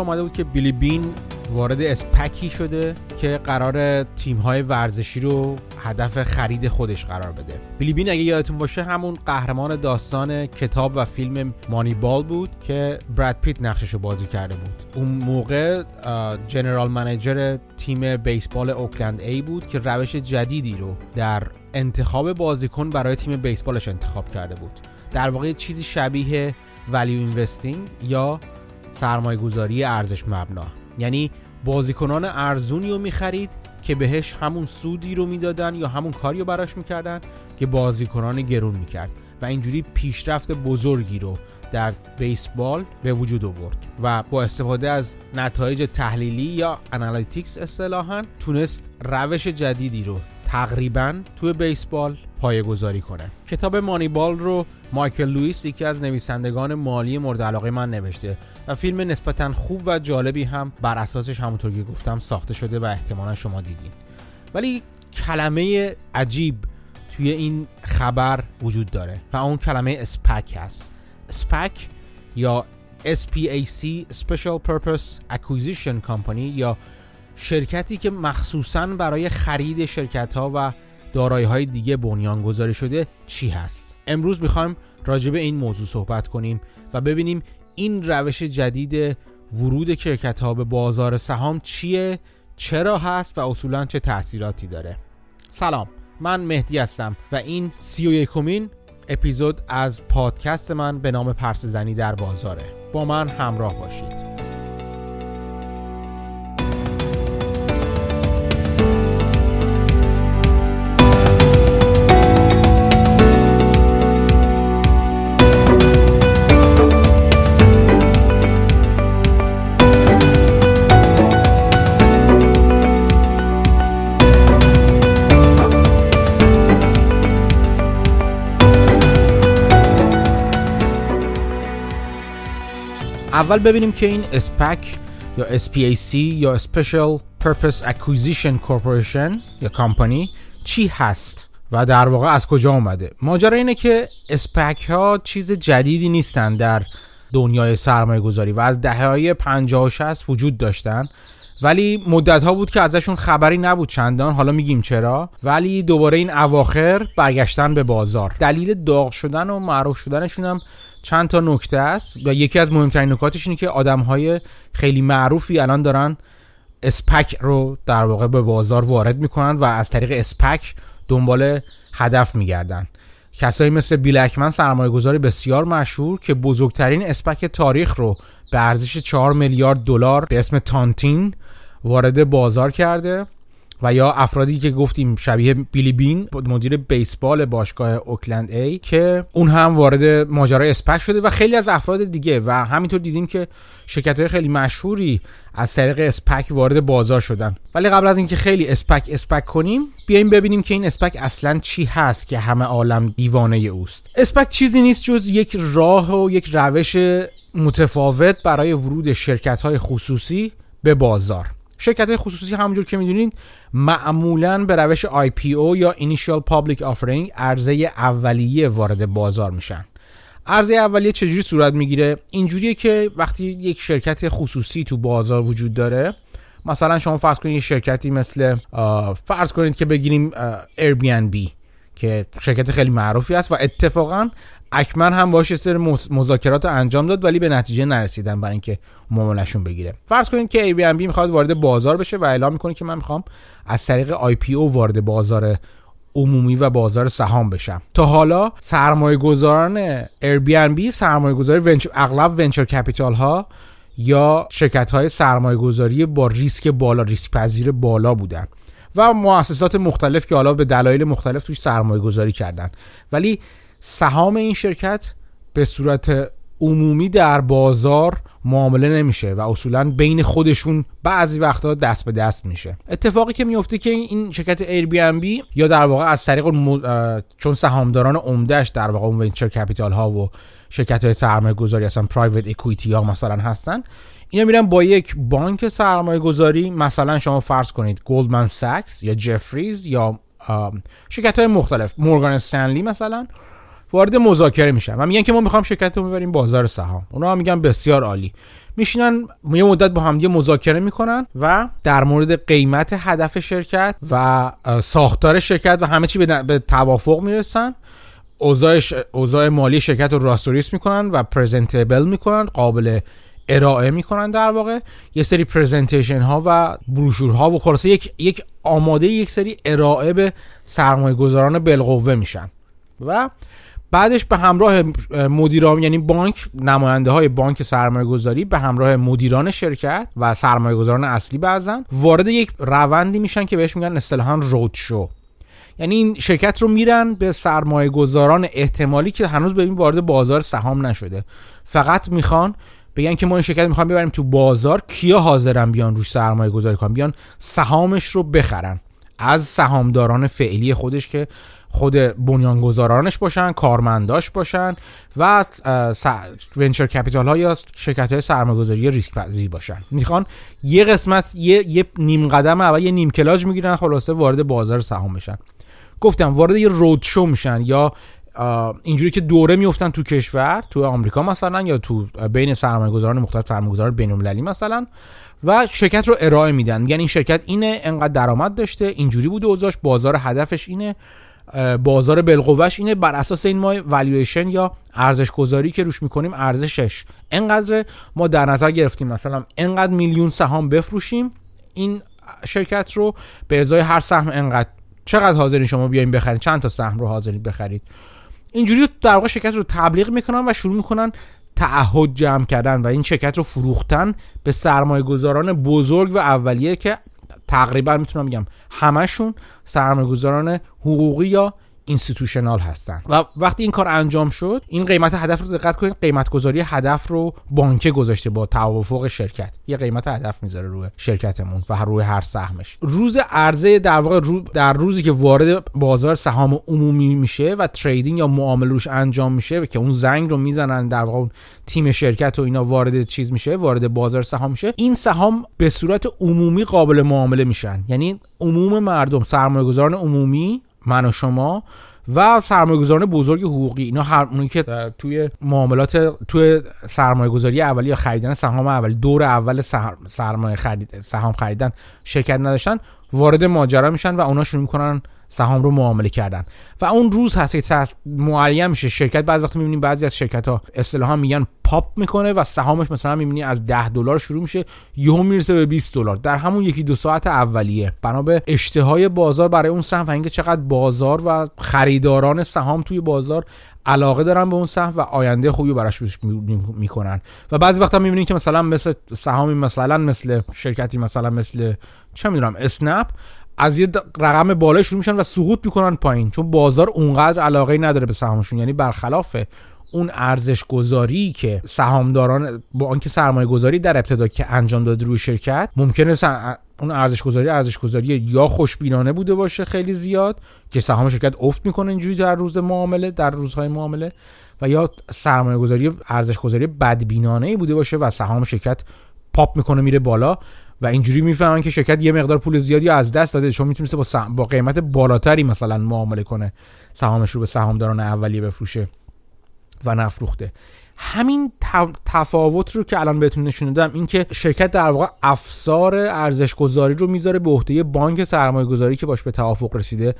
اومده بود که بیلی بین وارد اسپکی شده که قرار تیم های ورزشی رو هدف خرید خودش قرار بده. بیلی بین اگه یادتون باشه همون قهرمان داستان کتاب و فیلم مانی بال بود که براد پیت نقشش رو بازی کرده بود. اون موقع جنرال منیجر تیم بیسبال اوکلند ای بود که روش جدیدی رو در انتخاب بازیکن برای تیم بیسبالش انتخاب کرده بود. در واقع چیزی شبیه value investing یا سرمایه گذاری ارزش مبنا. یعنی بازیکنان ارزونی رو می‌خرید که بهش همون سودی رو می‌دادن یا همون کاری رو براش می‌کردن که بازیکنان گرون می‌کرد. و اینجوری پیشرفت بزرگی رو در بیسبال به وجود آورد و با استفاده از نتایج تحلیلی یا analytics اصطلاحا تونست روش جدیدی رو تقریبا توی بیسبال پایه گذاری کنه. کتاب مانیبال رو مایکل لوئیس یکی از نویسندگان مالی مورد علاقه من نوشته و فیلم نسبتا خوب و جالبی هم بر اساسش همونطور که گفتم ساخته شده و احتمالا شما دیدین. ولی کلمه عجیب توی این خبر وجود داره و اون کلمه اسپک هست. اسپک یا SPAC Special Purpose Acquisition Company یا شرکتی که مخصوصا برای خرید شرکت ها و دارایی های دیگه بنیان گذاری شده چی هست؟ امروز می‌خوایم راجع به این موضوع صحبت کنیم و ببینیم این روش جدید ورود شرکت ها به بازار سهام چیه چرا هست و اصولا چه تاثیراتی داره. سلام من مهدی هستم و این سی و یکمین اپیزود از پادکست من به نام پرس زنی در بازاره. با من همراه باشید. اول ببینیم که این اسپک یا SPAC یا Special Purpose Acquisition Corporation یا کامپانی چی هست و در واقع از کجا اومده. ماجرا اینه که اسپک ها چیز جدیدی نیستن در دنیای سرمایه گذاری و از دهه های 50 و 60 وجود داشتن. ولی مدت ها بود که ازشون خبری نبود چندان حالا میگیم چرا. ولی دوباره این اواخر برگشتن به بازار. دلیل داغ شدن و معروف شدنشون هم چند تا نکته است و یکی از مهمترین نکاتش اینه که آدم های خیلی معروفی الان دارن اسپک رو در واقع به بازار وارد می‌کنن و از طریق اسپک دنبال هدف میگردن. کسایی مثل بیلکمن سرمایه گذاری بسیار مشهور که بزرگترین اسپک تاریخ رو به ارزش 4 میلیارد دلار به اسم تانتین وارد بازار کرده. و یا افرادی که گفتیم شبیه بیلی بین مدیر بیسبال باشگاه اوکلند ای که اون هم وارد ماجرای اسپک شده و خیلی از افراد دیگه. و همینطور دیدیم که شرکت های خیلی مشهوری از طریق اسپک وارد بازار شدن. ولی قبل از اینکه خیلی اسپک اسپک کنیم بیایم ببینیم که این اسپک اصلا چی هست که همه عالم دیوانه اوست. اسپک چیزی نیست جز یک راه و یک روش متفاوت برای ورود شرکت های خصوصی به بازار. شرکت خصوصی همونجور که می‌دونید معمولا به روش IPO یا Initial Public Offering عرضه اولیه وارد بازار میشن. عرضه اولیه چجوری صورت می‌گیره؟ اینجوریه که وقتی یک شرکت خصوصی تو بازار وجود داره مثلا شما فرض کنید شرکتی مثل فرض کنید که بگیریم Airbnb. که شرکت خیلی معروفی است و اتفاقا اکمن هم باش سر مذاکرات انجام داد ولی به نتیجه نرسیدن برای اینکه معاملشون بگیره. فرض کنید که بی می‌خواد وارد بازار بشه و اعلام می‌کنه که من می‌خوام از طریق او وارد بازار عمومی و بازار سهام بشم. تا حالا سرمایه گذاران Airbnb سرمایه گذاری venture اغلب venture capital ها یا شرکت های سرمایه گذاری با ریسک بالا ریسک پذیر بالا بودن. و مؤسسات مختلف که حالا به دلایل مختلف توش سرمایه گذاری کردن. ولی سهام این شرکت به صورت عمومی در بازار معامله نمیشه و اصولا بین خودشون بعضی وقتا دست به دست میشه. اتفاقی که میفته که این شرکت بی یا در واقع از طریق چون سهامداران عمدهش در واقع اون venture capital ها و شرکت های سرمایه گذاری اصلا private equity ها مثلا هستن اینا میرن با یک بانک سرمایه گذاری مثلا شما فرض کنید گلدمن ساکس یا جفریز یا شرکت های مختلف مورگان استنلی مثلا وارد مذاکره میشن و میگن که ما می‌خوام شرکت رو ببریم بازار سهام. اونا هم میگن بسیار عالی. میشینن یه مدت با همدیگه مذاکره می‌کنن و در مورد قیمت هدف شرکت و ساختار شرکت و همه چی به توافق می‌رسن. اوضاع مالی شرکت رو راستوریس می‌کنن و presentable می‌کنن قابل ارائه می‌کنن در واقع. یه سری presentation ها و بروشور ها و خلاصه یک یک آماده یک سری ارائه به سرمایه گذاران بالقوه میشن. و بعدش به همراه مدیران یعنی بانک نماینده های بانک سرمایه گذاری به همراه مدیران شرکت و سرمایه گذاران اصلی بعضن وارد یک روندی میشن که بهش میگن اصطلاحا road show یعنی این شرکت رو میرن به سرمایه گذاران احتمالی که هنوز ببین وارد بازار سهام نشده. فقط می‌خوان بگن که ما این شرکت می‌خوام ببریم تو بازار کیا حاضرن بیان روش سرمایه گذاری کنن؟ بیان سهامش رو بخرن. از سهامداران فعلی خودش که خود بنیانگذارانش باشن کارمنداش باشن و ونچر کپیتال ها یا شرکت های سرمایه‌گذاری ریسک پذیر باشن. می‌خوان یه قسمت یه, یه نیم قدم اول یه نیم کلاج می‌گیرن خلاصه وارد بازار سهام بشن. گفتم وارد یه رود شو میشن یا اینجوری که دوره میفتن تو کشور تو آمریکا مثلا یا تو بین سرمایه‌گذاران مختلف سرمایه‌گذاران بین‌المللی مثلا و شرکت رو ارائه میدن. میگن این شرکت اینه انقدر درآمد داشته اینجوری بوده اوضاعش بازار هدفش اینه بازار بالقوهش اینه بر اساس این ما والویشن یا ارزش گذاری که روش می‌کنیم ارزشش. انقدر ما در نظر گرفتیم مثلا انقدر میلیون سهام بفروشیم این شرکت رو به ازای هر سهم انقدر. چقدر حاضرین شما بیاین بخرید؟ چند تا سهم رو حاضرین بخرید؟ اینجوری در واقع شرکت رو تبلیغ می‌کنن و شروع می‌کنن تعهد جمع کردن و این شرکت رو فروختن به سرمایه گذاران بزرگ و اولیه که تقریبا می‌تونم بگم همشون سرمایه گذاران حقوقی یا institutional هستن. و وقتی این کار انجام شد این قیمت هدف رو دقت کنید قیمت گذاری هدف رو بانکه گذاشته با توافق شرکت. یه قیمت هدف می‌ذاره روی شرکتمون و روی هر سهمش. روز عرضه در واقع رو در روزی که وارد بازار سهام عمومی میشه و trading یا معامله روش انجام میشه و که اون زنگ رو می‌زنن در واقع تیم شرکت و اینا وارد چیز میشه وارد بازار سهام میشه این سهام به صورت عمومی قابل معامله میشن. یعنی عموم مردم سرمایه‌گذاران عمومی من و شما و سرمایه‌گذاران بزرگ حقوقی اینا هر اونی که توی معاملات توی سرمایه گذاری اولی یا خریدن سهام اول دور اول سرمایه خرید سهام خریدن شرکت نداشتن وارد ماجرا میشن و اونا شروع می‌کنن سهام رو معامله کردن. و اون روز هست که معین میشه شرکت. بعضی وقت می‌بینیم بعضی از شرکت ها اصطلاحا میگن پاپ می‌کنه و سهامش مثلا می‌بینی از 10 دلار شروع میشه یهو می‌رسه به 20 دلار. در همون یکی دو ساعت اولیه. بنا به اشتهای بازار برای اون سهم و اینکه چقدر بازار و خریداران سهام توی بازار علاقه دارن به اون سهم و آینده خوبی براش می‌کنن. و بعضی وقتا می‌بینید که مثلا مثل سهامی مثلا مثل شرکتی مثلا مثل چه می‌دونم اسنپ از یه رقم بالا شروع میشن و سقوط می‌کنن پایین. چون بازار اونقدر علاقه نداره به سهامشون. یعنی برخلاف اون ارزش گذاری که سهامداران با آنکه سرمایه گذاری در ابتدا که انجام داده روی شرکت ممکنه اون ارزش گذاری ارزش گذاری یا خوشبینانه بوده باشه خیلی زیاد که سهام شرکت افت می‌کنه اینجوری در روز معامله در روزهای معامله و یا سرمایه گذاری ارزش گذاری بدبینانه ای بوده باشه و سهام شرکت پاپ می‌کنه میره بالا و اینجوری می‌فهمن که شرکت یه مقدار پول زیادی از دست داده چون می‌تونسته با, با قیمت بالاتری مثلا معامله کنه سهامش رو به سهامداران اولیه بفروشه. و نفروخته. همین تفاوت رو که الان بهتون نشون دادم این که شرکت در واقع افسار ارزش گذاری رو می‌ذاره به عهده بانک سرمایه گذاری که باش به توافق رسیده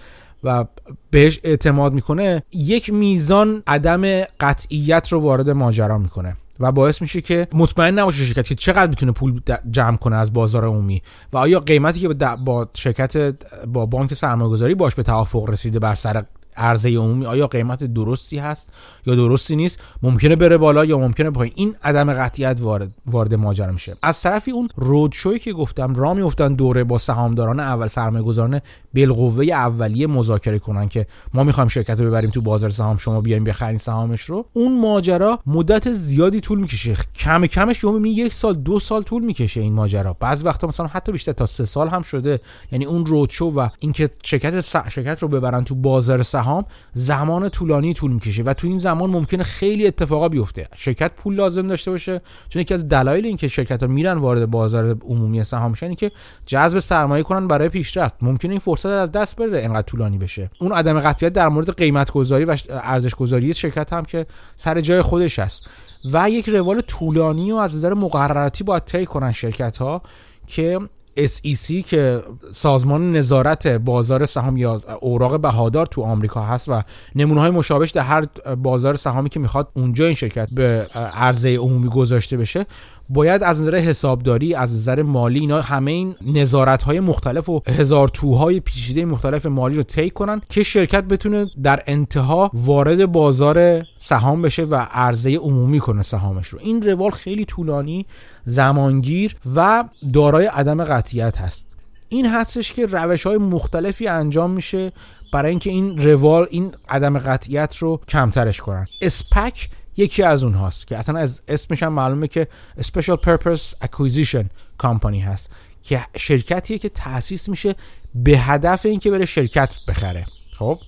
و بهش اعتماد می‌کنه یک میزان عدم قطعیت رو وارد ماجرا می‌کنه و باعث میشه که مطمئن نباشه شرکت که چقدر می‌تونه پول جمع کنه از بازار عمومی و آیا قیمتی که با شرکت با بانک سرمایه گذاری باش به توافق رسیده بر سر عرضه عمومی آیا قیمت درستی هست یا درستی نیست؟ ممکنه بره بالا یا ممکنه پایین. این عدم قطعیت وارد وارد ماجرا میشه. از طرفی اون رودشوی که گفتم را میفتن دوره با سهامداران اول سرمایه گذاران بالقوه اولیه مذاکره کنن که ما می‌خوایم شرکت رو ببریم تو بازار سهام شما بیایم بخرین سهامش رو. اون ماجرا مدت زیادی طول می‌کشه. کم کمش یوم یک سال دو سال طول می‌کشه این ماجرا. بعض وقتا مثلا حتی بیشتر تا سه سال هم شده. یعنی اون رودشو و اینکه شرکت شرکت رو ببرن تو بازار سهام زمان طولانی طول می‌کشه و تو این زمان ممکنه خیلی اتفاقا بیفته. شرکت پول لازم داشته باشه. چون یکی از دلایل اینکه شرکت ها میرن وارد بازار عمومی سهام میشن که جذب سرمایه کنن برای پیشرفت. ممکنه این از دست بره انقدر طولانی بشه. اون عدم قطعیت در مورد قیمت گذاری و ارزش گذاری شرکت هم که سر جای خودش هست. و یک روال طولانی و از نظر مقرراتی باید طی کنن شرکت ها که SEC که سازمان نظارت بازار سهام یا اوراق بهادار تو آمریکا هست و نمونه های مشابهش در هر بازار سهامی که می‌خواد اونجا این شرکت به عرضه عمومی گذاشته بشه باید از نظر حسابداری از نظر مالی اینا همه این نظارت های مختلف و هزار توهای پیچیده مختلف مالی رو طی کنن که شرکت بتونه در انتها وارد بازار سهام بشه و عرضه عمومی کنه سهامش رو. این روال خیلی طولانی زمانگیر و دارای عدم قطعیت هست. این هستش که روش های مختلفی انجام میشه برای اینکه این روال این عدم قطعیت رو کمترش کنن. SPAC یکی از اونهاست که اصلا از اسمش هم معلومه که Special Purpose Acquisition Company هست که شرکتیه که تأسیس میشه به هدف اینکه بره شرکت بخره. خب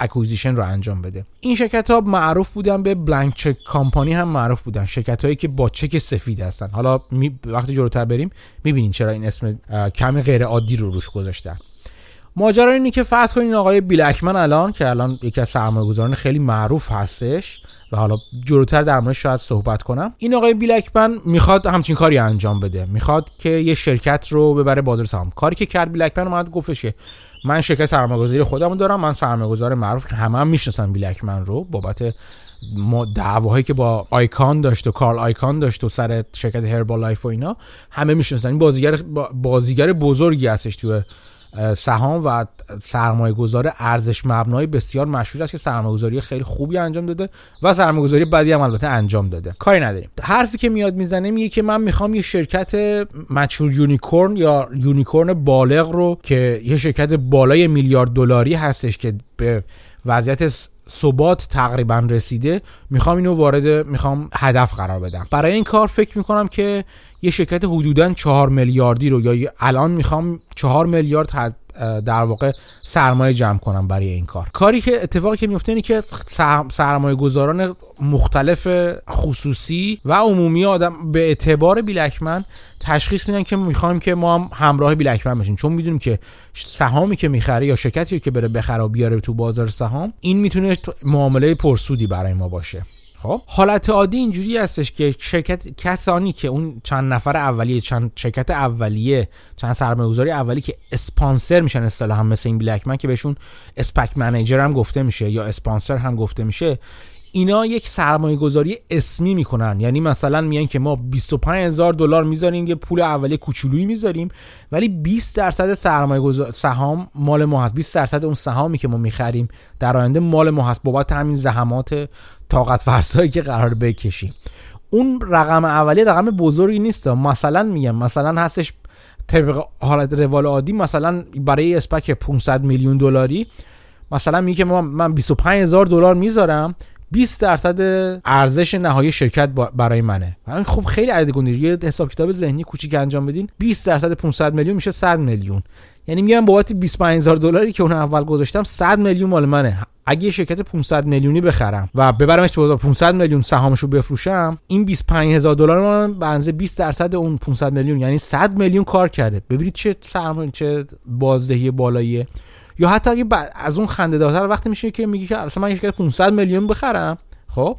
acquisition رو انجام بده. این شرکت ها معروف بودن به blank check company هم معروف بودن. شرکت هایی که با چک سفید هستن. حالا می... وقتی جلوتر بریم می‌بینین چرا این اسم کمی غیر عادی رو روش گذاشتن. ماجرا اینه که فرض کنین آقای بیل اکمن الان که الان یکی از سرمایه‌گذاران خیلی معروف هستش و حالا جلوتر در موردش شاید صحبت کنم. این آقای بیل اکمن می‌خواد همچین کاری انجام بده. می‌خواد که یه شرکت رو ببره بازار سهام. کاری که کرد بیل اکمن اومد گفتش من شرکت سرمایه‌گذاری خودم دارم من سرمایه‌گذار معروف همه هم می‌شناسن بیل اکمن رو. بابت دعواهایی که با آیکان داشت و کارل آیکان داشت و سر شرکت هربال لایف و اینا همه می‌شناسن. این بازیگر بازیگر بزرگی هستش تو سهام و سرمایه گذار ارزش مبنای بسیار مشهور است که سرمایه گذاری خیلی خوبی انجام داده و سرمایه گذاری بدی هم البته انجام داده. کاری نداریم. حرفی که میاد می‌زنه میگه که من می‌خوام یه شرکت mature unicorn یا unicorn بالغ رو که یه شرکت بالای میلیارد دلاری هستش که به وضعیت ثبات تقریبا رسیده می‌خوام اینو وارد می‌خوام هدف قرار بدم. برای این کار فکر می‌کنم که یه شرکت حدودا چهار میلیاردی رو یا الان می‌خوام چهار میلیارد در واقع سرمایه جمع کنم برای این کار. کاری که اتفاقی که میفته اینه که سرمایه گذاران مختلف خصوصی و عمومی آدم به اعتبار بیلکمن تشخیص میدن که می‌خوایم که ما هم همراه بیلکمن بشیم چون می‌دونیم که سهامی که می‌خره یا شرکتی که بره بخره و بیاره تو بازار سهام این می‌تونه معامله پرسودی برای ما باشه. خب. حالت عادی اینجوری هستش که شرکت کسانی که اون چند نفر اولیه چند شرکت اولیه چند سرمایه‌گذاری اولی که اسپانسر میشن اصطلاحا مثل این بلکمن که بهشون اسپک منیجر هم گفته میشه یا اسپانسر هم گفته میشه اینا یک سرمایه گذاری اسمی می‌کنن. یعنی مثلا میان که ما 25 هزار دلار می‌ذاریم یه پول اولیه کوچولویی می‌ذاریم ولی 20 درصد سرمایه سهام مال ما هست. 20 درصد اون سهامی که ما می‌خریم در آینده مال ما هست بابت همین زحمات طاقت فرسایی که قرار بکشیم. اون رقم اولیه رقم بزرگی نیست. مثلا میگم مثلا هستش طبق حالت روال عادی مثلا برای اسپک 500 میلیون دلاری مثلا میگه من 25 هزار دلار می‌ذارم 20 درصد ارزش نهایی شرکت برای منه. خب خیلی عدد گنده. یه حساب کتاب ذهنی کوچیک انجام بدین 20 درصد 500 میلیون میشه 100 میلیون. یعنی میگم بابت 25000 دلاری که اون اول گذاشتم 100 میلیون مال منه. اگه یه شرکت 500 میلیونی بخرم و ببرمش تو بازار 500 میلیون سهامشو بفروشم این 25000 دلار من به اندازه 20 درصد اون 500 میلیون یعنی 100 میلیون کار کرده. ببینید چه سرمایه چه بازدهی بالاییه. یا حتی اگه از اون خنده دارتر وقتی میشه که میگه که اصلا من یک 500 میلیون بخرم خب؟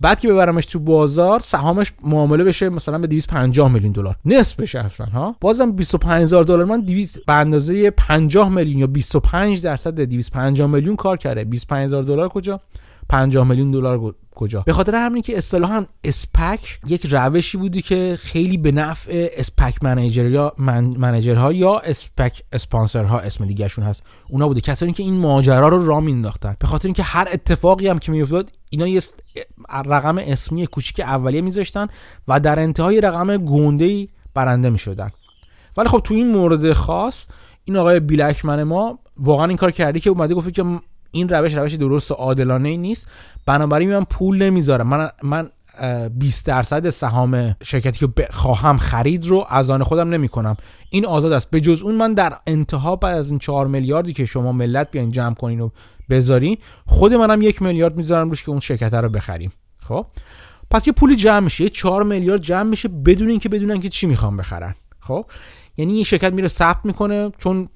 بعد که ببرمش تو بازار سهامش معامله بشه مثلا به 250 میلیون دلار. نصف بشه اصلا ها؟ بازم 25000 دلار. من 200 به اندازه 50 میلیون یا 25 درصد 250 میلیون کار کرده. 25000 دلار کجا؟ 50 میلیون دلار کجا؟ به خاطر همین که اصطلاحا اسپک یک روشی بودی که خیلی به نفع اسپک منیجر یا من، ها یا اسپک اسپانسر ها اسم دیگهشون هست. اونا بوده. کسانی که این ماجرا رو را مینداختن به خاطر اینکه هر اتفاقی هم که میافتاد اینا یه رقم اسمی کوچیک اولیه میذاشتن و در انتهای رقم گنده برنده می‌شدن. ولی خب تو این مورد خاص این آقای بیلکمن ما واقعا این کار کردی که اومده گفت که این روش روش درست و عادلانه ای نیست. بنابراین من پول نمی‌ذارم. من من 20 درصد سهام شرکتی که خواهم خرید رو از آن خودم نمی کنم این آزاد است. به جز اون من در انتها بعد از این 4 میلیاردی که شما ملت بیاین جمع کنین و بذارین خود منم یک میلیارد می‌ذارم روش که اون شرکت رو بخریم. خب؟ پس یه پولی جمع میشه. 4 میلیارد جمع میشه بدون اینکه بدونن که چی می‌خوام بخرن. خب؟ یعنی این شرکت میره ثبت می‌کنه چون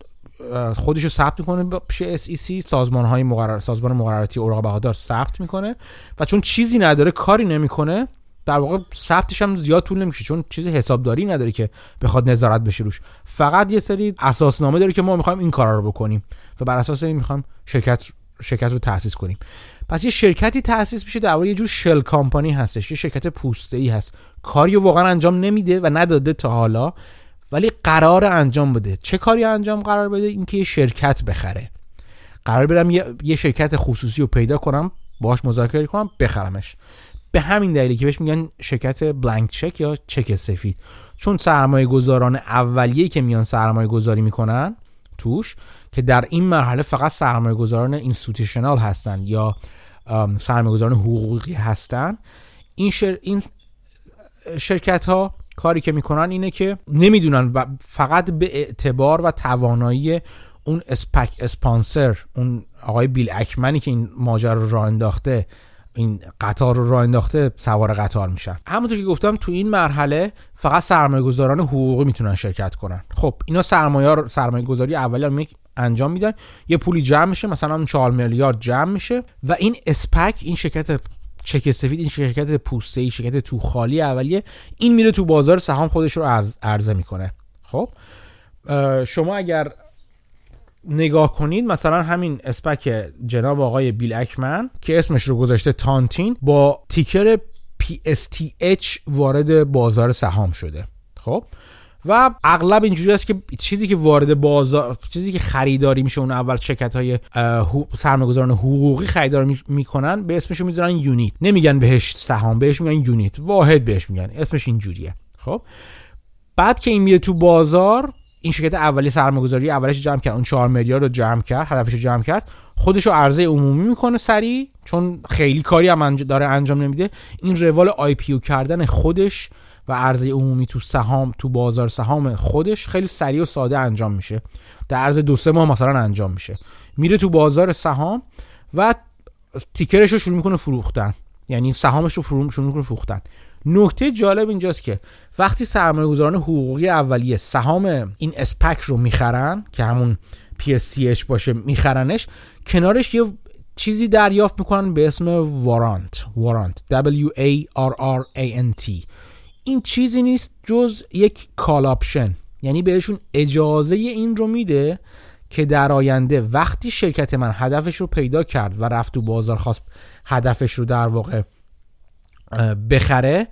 خودشو ثبت می‌کنه پیش SEC سازمان های مقرر سازمان مقرراتی اوراق بهادار ثبت می‌کنه و چون چیزی نداره کاری نمی‌کنه در واقع ثبتش هم زیاد طول نمیشه چون چیزی حسابداری نداره که بخواد نظارت بشه روش. فقط یه سری اساسنامه داره که ما می‌خوایم این کارا رو بکنیم و بر اساس این می‌خوایم شرکت شرکت رو تاسیس کنیم. پس یه شرکتی تاسیس میشه در واقع یه جور شل کامپانی هستش یه شرکت پوسته ای هست. کاری واقعا انجام نمیده و نداده تا حالا. ولی قرار انجام بده. چه کاری انجام قرار بده؟ اینکه یه شرکت بخره. قرار برم یه, شرکت خصوصی رو پیدا کنم باش مذاکره کنم بخرمش. به همین دلیلی که بهش میگن شرکت بلانک چک یا چک سفید. چون سرمایه گذاران اولیه‌ای که میان سرمایه گذاری می‌کنن توش که در این مرحله فقط سرمایه گذاران اینستیتوشنال هستن یا سرمایه گذاران حقوقی هستن این, شر... این شرکت ها کاری که می‌کنن اینه که نمی‌دونن و فقط به اعتبار و توانایی اون اسپک اسپانسر اون آقای بیل اکمنی که این ماجرا رو راه انداخته این قطار رو راه انداخته سوار قطار میشن. همونطور که گفتم تو این مرحله فقط سرمایه گذاران حقوقی می‌تونن شرکت کنن. خب اینا سرمایه سرمایه گذاری اولی انجام میدن یه پولی جمع میشه مثلا 4 میلیارد جمع میشه و این اسپک این شرکت چک سفید این شرکت پوسته ای شرکت تو خالی اولیه. این میره تو بازار سهام خودش رو عرضه می‌کنه. خب؟ شما اگر نگاه کنید مثلا همین اسپک جناب آقای بیل اکمن که اسمش رو گذاشته تانتین با تیکر PSTH وارد بازار سهام شده. خب؟ و اغلب اینجوری است که چیزی که وارد بازار چیزی که خریداری میشه اون اول شرکت های سرمایه‌گذاران حقوقی خریدار می‌کنن به اسمش می‌ذارن یونیت. نمیگن بهش سهام بهش میگن یونیت. واحد بهش میگن. اسمش اینجوریه. خب؟ بعد که این میره تو بازار این شرکت اولی سرمایه‌گذاری اولش جمع کرد. اون 4 میلیارد رو جمع کرد هدفش رو جمع کرد. خودش رو عرضه عمومی می‌کنه سریع چون خیلی کاری هم داره انجام نمیده. این روال آی پی کردن خودش و عرضه عمومی تو سهام تو بازار سهام خودش خیلی سریع و ساده انجام میشه. در عرض دو سه ماه مثلا انجام میشه. میره تو بازار سهام و ticker ش رو شروع می‌کنه فروختن. یعنی سهامش رو شروع می‌کنه فروختن. نکته جالب اینجاست که وقتی سرمایه گذاران حقوقی اولیه سهام این SPAC رو می‌خرن که همون PSTH باشه میخرنش کنارش یه چیزی دریافت می‌کنن به اسم warrant warrant W A R R A N T. این چیزی نیست جز یک call option یعنی بهشون اجازه این رو میده که در آینده وقتی شرکت من هدفش رو پیدا کرد و رفت تو بازار خواست هدفش رو در واقع بخره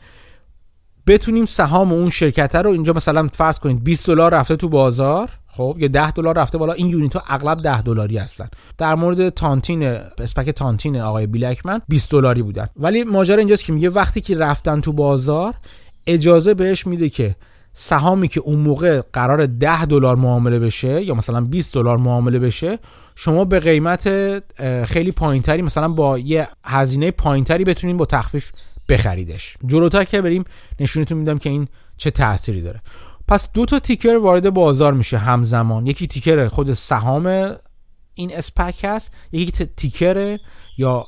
بتونیم سهام اون شرکت رو اینجا مثلا فرض کنید 20 دلار رفته تو بازار خب یا 10 دلار رفته بالا این یونیت ها اغلب 10 دلاری هستن. در مورد تانتین اسپک تانتین آقای بیلکمن 20 دلاری بودن. ولی ماجرا اینجاست که میگه وقتی که رفتن تو بازار اجازه بهش میده که سهامی که اون موقع قرار 10 دلار معامله بشه یا مثلا 20 دلار معامله بشه شما به قیمت خیلی پایینتری مثلا با یه هزینه پایینتری بتونین با تخفیف بخریدش. جلوتر که بریم نشونتون میدم که این چه تأثیری داره. پس دو تا تیکر وارد بازار میشه همزمان. یکی تیکر خود سهام این اسپک هست یکی تیکر یا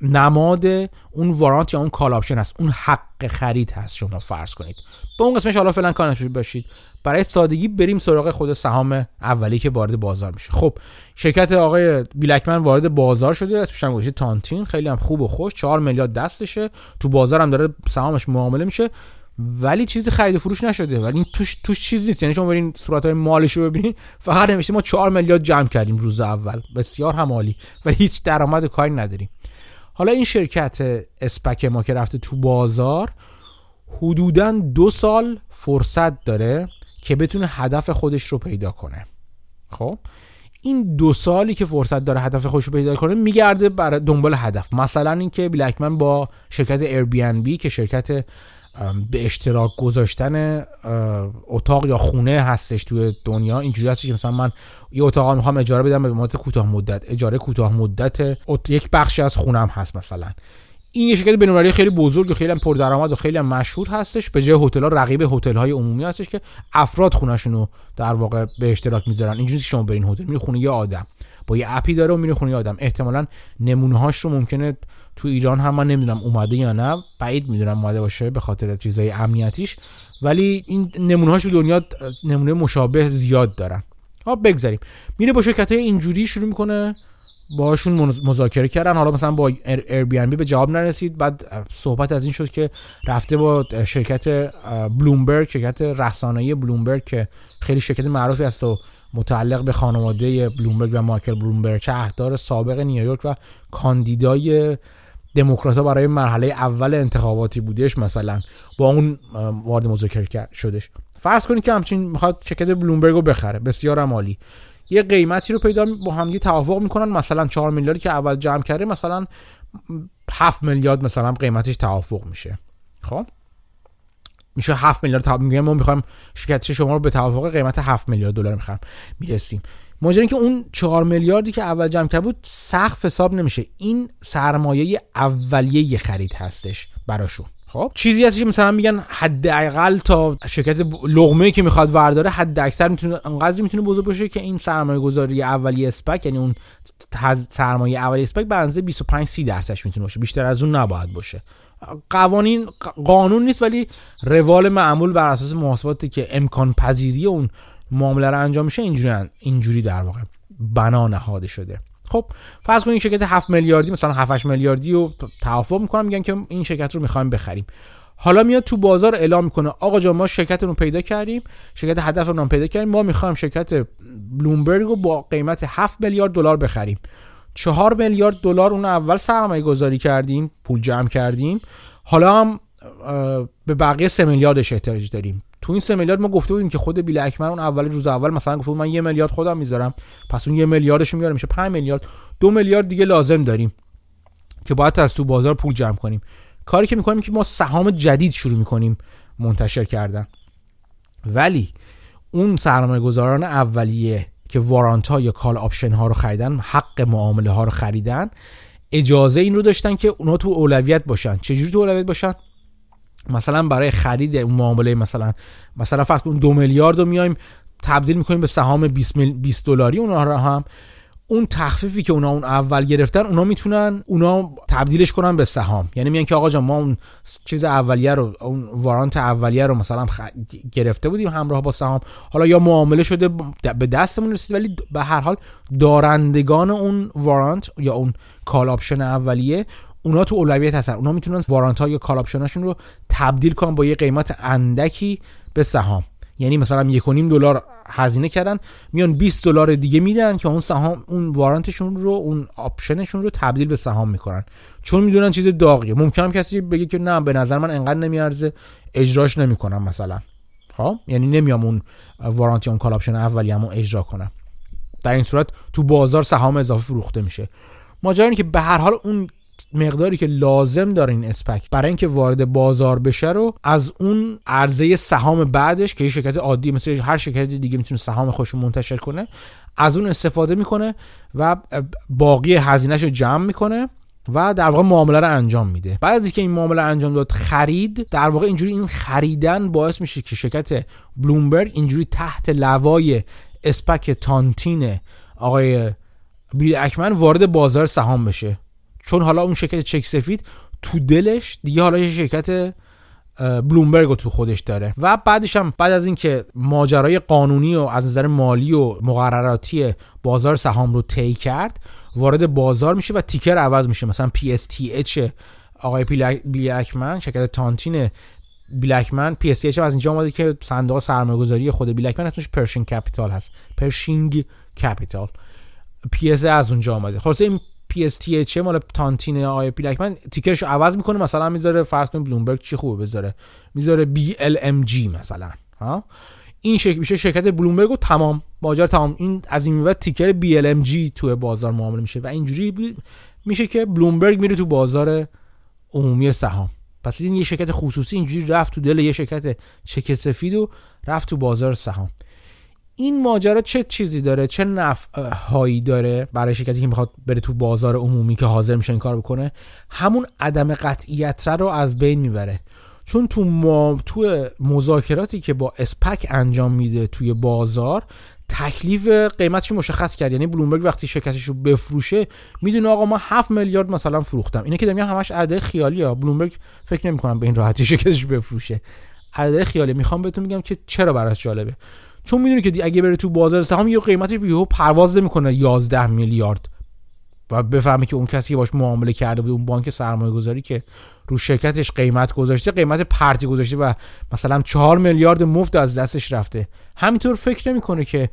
نماد اون warrant یا اون call option هست. اون حق خرید هست شما فرض کنید. به اون قسمش حالا فعلا کار باشید. برای سادگی بریم سراغ خود سهام اولی که وارد بازار میشه. خب شرکت آقای بیل اکمن وارد بازار شده. اسمش هم Tontine. خیلی هم خوب و خوش. 4 میلیارد دستشه. تو بازار هم داره سهامش معامله میشه. ولی چیزی خرید و فروش نشده. ولی توش توش چیز نیست. یعنی شما برین صورت های مالیش رو ببینید فقط نوشته ما 4 میلیارد جمع کردیم روز اول. بسیار هم عالی ولی هیچ درآمد کاری نداریم. حالا این شرکت اسپک ما که رفته تو بازار حدودا دو سال فرصت داره که بتونه هدف خودش رو پیدا کنه. خب؟ این دو سالی که فرصت داره هدف خودش رو پیدا کنه میگرده برای دنبال هدف. مثلا اینکه بلکمن با شرکت بی که شرکت به اشتراک گذاشتن اتاق یا خونه هستش توی دنیا اینجوری هستش که مثلا من یه اتاق می‌خوام اجاره بدم به مدت کوتاه مدت. اجاره کوتاه مدت یک بخشی از خونم هست مثلا. این یه شرکت بین‌المللی خیلی بزرگ و خیلی هم پردرآمد و خیلی هم مشهور هستش. به جای هتل ها رقیب هتل های عمومی هستش که افراد خونهشون رو در واقع به اشتراک می‌ذارن. اینجوری شما برین هتل میری خونه یه آدم. با یه اپی داره و میره خونه یه آدم. احتمالاً نمونه هاش رو ممکنه تو ایران هم من نمی‌دونم اومده یا نه بعید می‌دونم اومده باشه به خاطر چیزای امنیتیش. ولی این نمونه دنیا نمونه مشابه زیاد دارن. ها بگذاریم. میره با شرکت های اینجوری شروع می‌کنه باشون مذاکره کردن. حالا مثلا با ایر بی به جواب نرسید. بعد صحبت از این شد که رفته با شرکت بلومبرگ شرکت رسانه‌ای بلومبرگ که خیلی شرکت معروفی است و متعلق به خانواده بلومبرگ و مایکل بلومبرگ شهردار سابق نیویورک و کاندیدای دموکرات برای مرحله اول انتخاباتی بودش مثلا. با اون وارد مذاکره شدش. فرض کنید که همچین می‌خواد شرکت بلومبرگ رو بخره. بسیار عالی یه قیمتی رو پیدا با هم دیگه توافق می‌کنن. مثلا 4 میلیاردی که اول جمع کرده مثلا 7 میلیارد مثلا قیمتش توافق میشه. خب؟ میشه 7 میلیارد توافق میگم ما می‌خوایم شرکت شما رو به توافق قیمت 7 میلیارد دلار می‌خرم. می‌رسیم. ماجرا که اون 4 میلیاردی که اول جمع کرده بود سقف حساب نمیشه. این سرمایه اولیه خرید هستش براشون. خب؟ چیزی هست که مثلا میگن حداقل تا شرکت لغمه که می‌خواد ورداره حد اکثر می‌تونه انقدر می‌تونه بزرگ باشه که این سرمایه گذاری اولیه اسپک یعنی اون سرمایه اولیه اسپک به اندازه 25 30 درصدش می‌تونه باشه. بیشتر از اون نباید باشه. قوانین قانون نیست ولی روال معمول بر اساس محاسباتی که امکان پذیری اون معامله رو انجام میشه اینجوری اینجوری در واقع بنا نهاده شده. خب فرض کنید شرکت 7 میلیاردی مثلا 7 8 میلیاردی رو توافق می‌کنن میگن که این شرکت رو می‌خوایم بخریم. حالا میاد تو بازار اعلام می‌کنه آقا جان ما شرکت رو پیدا کردیم شرکت هدف رو پیدا کردیم ما می‌خوایم شرکت بلومبرگ رو با قیمت 7 میلیارد دلار بخریم. 4 میلیارد دلار اون اول سرمایه گذاری کردیم پول جمع کردیم حالا هم به بقیه 3 میلیاردش احتیاج داریم. تو این سه میلیارد ما گفته بودیم که خود بیل اکمن اون اول روز اول مثلا گفته من یه میلیارد خودم می‌ذارم پس اون یه میلیاردش میاره میشه 5 میلیارد. دو میلیارد دیگه لازم داریم که باید از تو بازار پول جمع کنیم. کاری که می‌کنیم که ما سهام جدید شروع می‌کنیم منتشر کردن. ولی اون سرمایه گذاران اولیه که warrant ها یا call option ها رو خریدن حق معامله ها رو خریدن اجازه این رو داشتن که اونا تو اولویت باشن. چجوری تو اولویت باشن؟ مثلا برای خرید اون معامله مثلا مثلا فرض کن دو میلیارد رو میایم تبدیل می‌کنیم به سهام 20 دلاری اونها رو هم. اون تخفیفی که اونا اون اول گرفتن اونا می‌تونن اونا تبدیلش کنن به سهام. یعنی میگن که آقا جان ما اون چیز اولیه رو اون warrant اولیه رو مثلا گرفته بودیم همراه با سهام. حالا یا معامله شده به دستمون رسید ولی به هر حال دارندگان اون warrant یا اون call option اولیه اونا تو اولویت هستن. اونا می‌تونن warrant ها یا call رو تبدیل کنن با یه قیمت اندکی به سهام. یعنی مثلا یک دلار هزینه کردن میان 20 دلار دیگه میدن که اون سهام اون warrant شون رو اون option شون رو تبدیل به سهام می‌کنن. چون می‌دونن چیز داغیه. ممکنم کسی بگه که نه به نظر من انقدر نمیارزه. اجراش نمی‌کنم مثلا. خب؟ یعنی نمیام اون warrant ی اون call option اولیه‌مو اجرا کنم. در این صورت تو بازار سهام اضافه فروخته میشه. ماجرا که به هر حال اون مقداری که لازم داره این SPAC. برای اینکه وارد بازار بشه رو از اون عرضه سهام بعدش که یه شرکت عادی مثل هر شرکت دیگه می‌تونه سهام خودش منتشر کنه از اون استفاده می‌کنه و باقی هزینهش رو جمع می‌کنه و در واقع معامله رو انجام میده. بعد از اینکه این معامله انجام داد خرید در واقع اینجوری این خریدن باعث میشه که شرکت بلومبرگ اینجوری تحت لوای اسپک تانتین آقای بیل اکمن وارد بازار سهام بشه. چون حالا اون شرکت چک سفید تو دلش دیگه حالا یه شرکت بلومبرگ رو تو خودش داره. و بعدش هم بعد از اینکه ماجرای قانونی و از نظر مالی و مقرراتی بازار سهام رو طی کرد وارد بازار میشه و ticker عوض میشه. مثلا PSTH آقای بیل اکمن شرکت Tontine بیل اکمن PSTH از اینجا اومده که صندوق سرمایه‌گذاری خود بیل اکمن اسمش Pershing Capital هست. Pershing Capital PS از اونجا اومده. خلاصه این PSTH مال Tontine آقای بیل اکمن ticker ش عوض می‌کنه مثلا می‌ذاره فرض کنیم بلومبرگ چی خوبه بذاره؟ می‌ذاره BLMG مثلا ها؟ این شکل میشه شرکت بلومبرگ و تمام ماجرا تمام. این از این بعد تیکر BLMG تو بازار معامله میشه و اینجوری میشه که بلومبرگ میره تو بازار عمومی سهام. پس این یه شرکت خصوصی اینجوری رفت تو دل یه شرکت چک سفید و رفت تو بازار سهام. این ماجرا چه چیزی داره؟ چه نفع هایی داره برای شرکتی که می‌خواد بره تو بازار عمومی که حاضر میشه این کار بکنه؟ همون عدم قطعیت رو از بین می‌بره. چون تو ما تو مذاکراتی که با اسپک انجام میده توی بازار تکلیف قیمتش مشخص کرد. یعنی بلومبرگ وقتی شرکتش رو بفروشه می‌دونه آقا ما 7 میلیارد مثلا فروختم. اینه که دارم همش عدد خیالی ها. بلومبرگ فکر نمی‌کنم به این راحتی شرکتش بفروشه. عدد خیالی. می‌خوام بهتون میگم که چرا براش جالبه. چون می‌دونی که اگه بره تو بازار سهام یه قیمتش یهو پرواز نمی‌کنه 11 میلیارد. و بفهمه که اون کسی که باش معامله کرده بود اون بانک سرمایه گذاری که رو شرکتش قیمت گذاشته قیمت پرتی گذاشته و مثلا چهار میلیارد مفت از دستش رفته. همینطور فکر نمی‌کنه که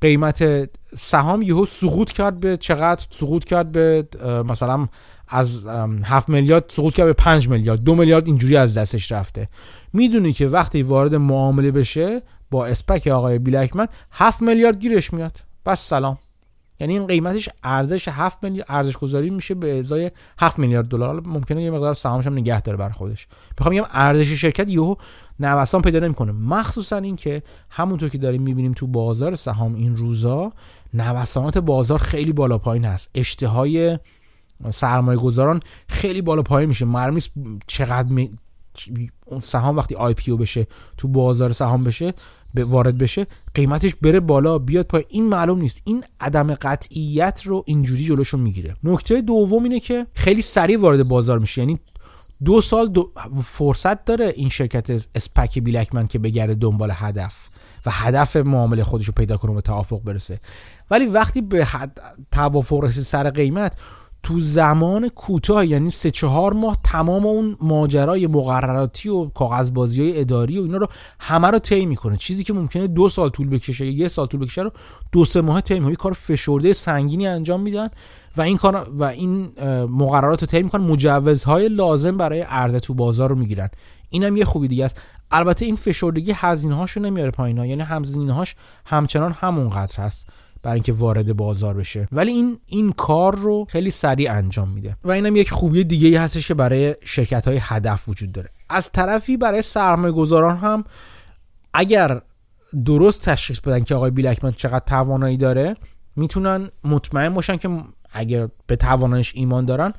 قیمت سهام یهو سقوط کرد به چقدر؟ سقوط کرد به مثلا از 7 میلیارد سقوط کرد به 5 میلیارد. دو میلیارد اینجوری از دستش رفته. می‌دونی که وقتی وارد معامله بشه با اسپک آقای بیلکمن 7 میلیارد گیرش میاد. بس سلام. یعنی این قیمتش ارزش 7 میلیارد ارزش گذاری میشه به ازای 7 میلیارد دلار. ممکنه یه مقدار سهامش هم نگه داره بر خودش. می‌خوام بگم ارزش شرکت یهو نوسان پیدا نمی‌کنه. مخصوصا اینکه همونطور که داریم می‌بینیم تو بازار سهام این روزا نوسانات بازار خیلی بالا پایین هست. اشتهای سرمایه گذاران خیلی بالا پایین میشه. معلوم چقدر می... اون سهام وقتی آی پی بشه تو بازار سهام بشه وارد بشه قیمتش بره بالا بیاد پای این معلوم نیست. این عدم قطعیت رو اینجوری جلوشون می‌گیره. نکته دوم اینه که خیلی سریع وارد بازار میشه. یعنی دو سال دو فرصت داره این شرکت اسپک بیلکمن که بگرده دنبال هدف و هدف معامله خودش رو پیدا کنه و توافق برسه. ولی وقتی به توافق رسید سر قیمت تو زمان کوتاه یعنی سه چهار ماه تمام اون ماجرای مقرراتی و کاغذبازی های اداری و اینا رو همه رو طی می‌کنه. چیزی که ممکنه دو سال طول بکشه یه سال طول بکشه رو دو سه ماه طی می‌کنه. کار فشرده سنگینی انجام میدن و این کار و این مقررات رو طی می‌کنن. مجوزهای لازم برای عرضه تو بازار رو می‌گیرن. اینم یه خوبی دیگه است. البته این فشردگی هزینه هاشو نمیاره پایین یعنی هزینه هاش همچنان همونقدر هست برای اینکه وارد بازار بشه. ولی این این کار رو خیلی سریع انجام میده. و اینم یک خوبی دیگه ای هستش که برای شرکت های هدف وجود داره. از طرفی برای سرمایه گذاران هم اگر درست تشخیص بدن که آقای بیلکمن چقدر توانایی داره می‌تونن مطمئن باشن که اگر به توانایش ایمان دارن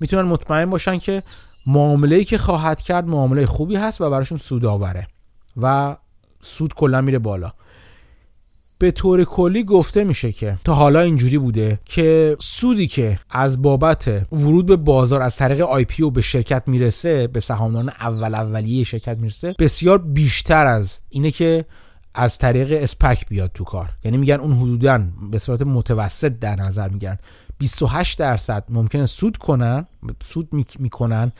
می‌تونن مطمئن باشن که معامله که خواهد کرد معامله خوبی هست و براشون سود آوره و سود کلا میره بالا. به طور کلی گفته میشه که تا حالا اینجوری بوده که سودی که از بابت ورود به بازار از طریق آی پی به شرکت می‌رسه به سهامداران اول اولیه شرکت می‌رسه بسیار بیشتر از اینه که از طریق اسپک بیاد تو کار. یعنی میگن اون حدودا به صورت متوسط در نظر می‌گیرن. 28 درصد ممکنه سود کنن سود می‌کنن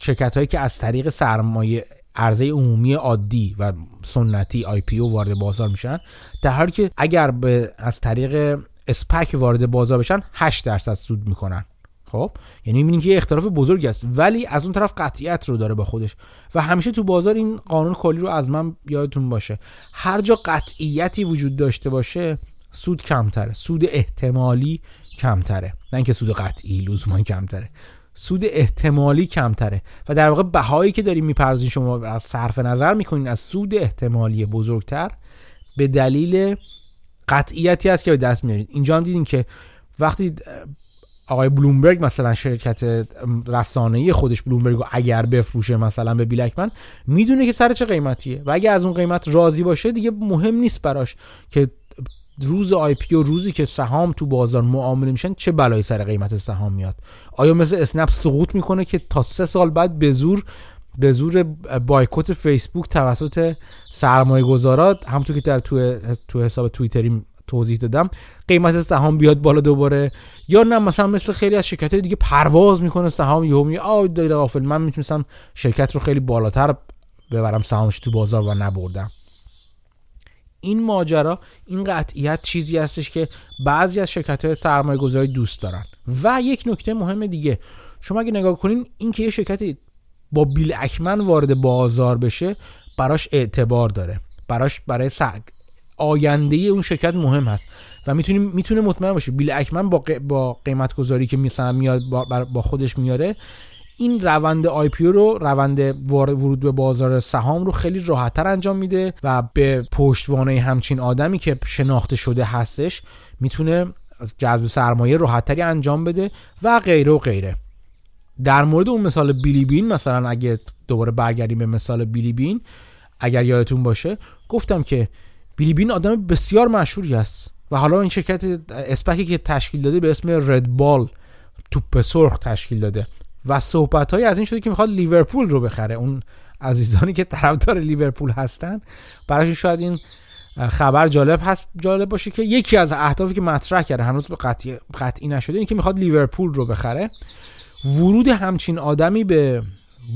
شرکت هایی که از طریق سرمایه عرضه عمومی عادی و سنتی آی پی او وارد بازار میشن در حالی که اگر به از طریق اسپک وارد بازار بشن 8 درصد سود می‌کنن. خب؟ یعنی می‌بینید که اختلاف بزرگی است ولی از اون طرف قطعیت رو داره با خودش. و همیشه تو بازار این قانون کلی رو از من یادتون باشه. هر جا قطعیتی وجود داشته باشه سود کمتره. سود احتمالی کمتره. نه اینکه سود قطعی لزوما کمتره. سود احتمالی کمتره. و در واقع بهایی که داریم می‌پردازین شما از صرف نظر می‌کنین از سود احتمالی بزرگتر به دلیل قطعیتی است که به دست میارید. اینجا هم دیدین که وقتی آقای بلومبرگ مثلا شرکت رسانه‌ای خودش بلومبرگ رو اگر بفروشه مثلا به بیلکمن می‌دونه که سر چه قیمتیه. و اگه از اون قیمت راضی باشه دیگه مهم نیست براش که روز آی پی روزی که سهام تو بازار معامله میشن چه بلایی سر قیمت سهام میاد؟ آیا مثل اسنپ سقوط می‌کنه که تا سه سال بعد به زور به زور بایکوت فیسبوک توسط سرمایه گذارات همونطور که در تو, تو حساب توییتری توضیح دادم قیمت سهام بیاد بالا دوباره؟ یا نه مثلا مثل خیلی از شرکت دیگه پرواز می‌کنه سهام یهو می آ غافل من می‌تونستم شرکت رو خیلی بالاتر ببرم سهامش تو بازار و نبردم. این ماجرا این قطعیت چیزی هستش که بعضی از شرکت های سرمایه گذاری دوست دارن. و یک نکته مهم دیگه شما اگه نگاه کنین این که یه شرکتی با بیل اکمن وارد بازار بشه براش اعتبار داره. براش برای سرگ آینده اون شرکت مهم هست. و می‌تونیم می‌تونه مطمئن باشه بیل اکمن با, با قیمت گذاری که مثلا میاد با خودش میاره این روند آی پی رو روند ورود به بازار سهام رو خیلی راحتتر انجام میده و به پشتوانه همچین آدمی که شناخته شده هستش می‌تونه جذب سرمایه راحتتری انجام بده و غیره و غیره. در مورد اون مثال بیلی بین مثلا اگه دوباره برگردیم به مثال بیلی بین اگر یادتون باشه گفتم که بیلی بین آدم بسیار مشهوری است و حالا این شرکت اسپکی که تشکیل داده به اسم رد بال توپ سرخ تشکیل داده. و صحبت های از این شده که می‌خواد لیورپول رو بخره. اون عزیزانی که طرفدار لیورپول هستن براشون شاید این خبر جالب هست جالب باشه که یکی از اهدافی که مطرح کرده هنوز به قطعی, قطعی نشده این که می‌خواد لیورپول رو بخره. ورود همچین آدمی به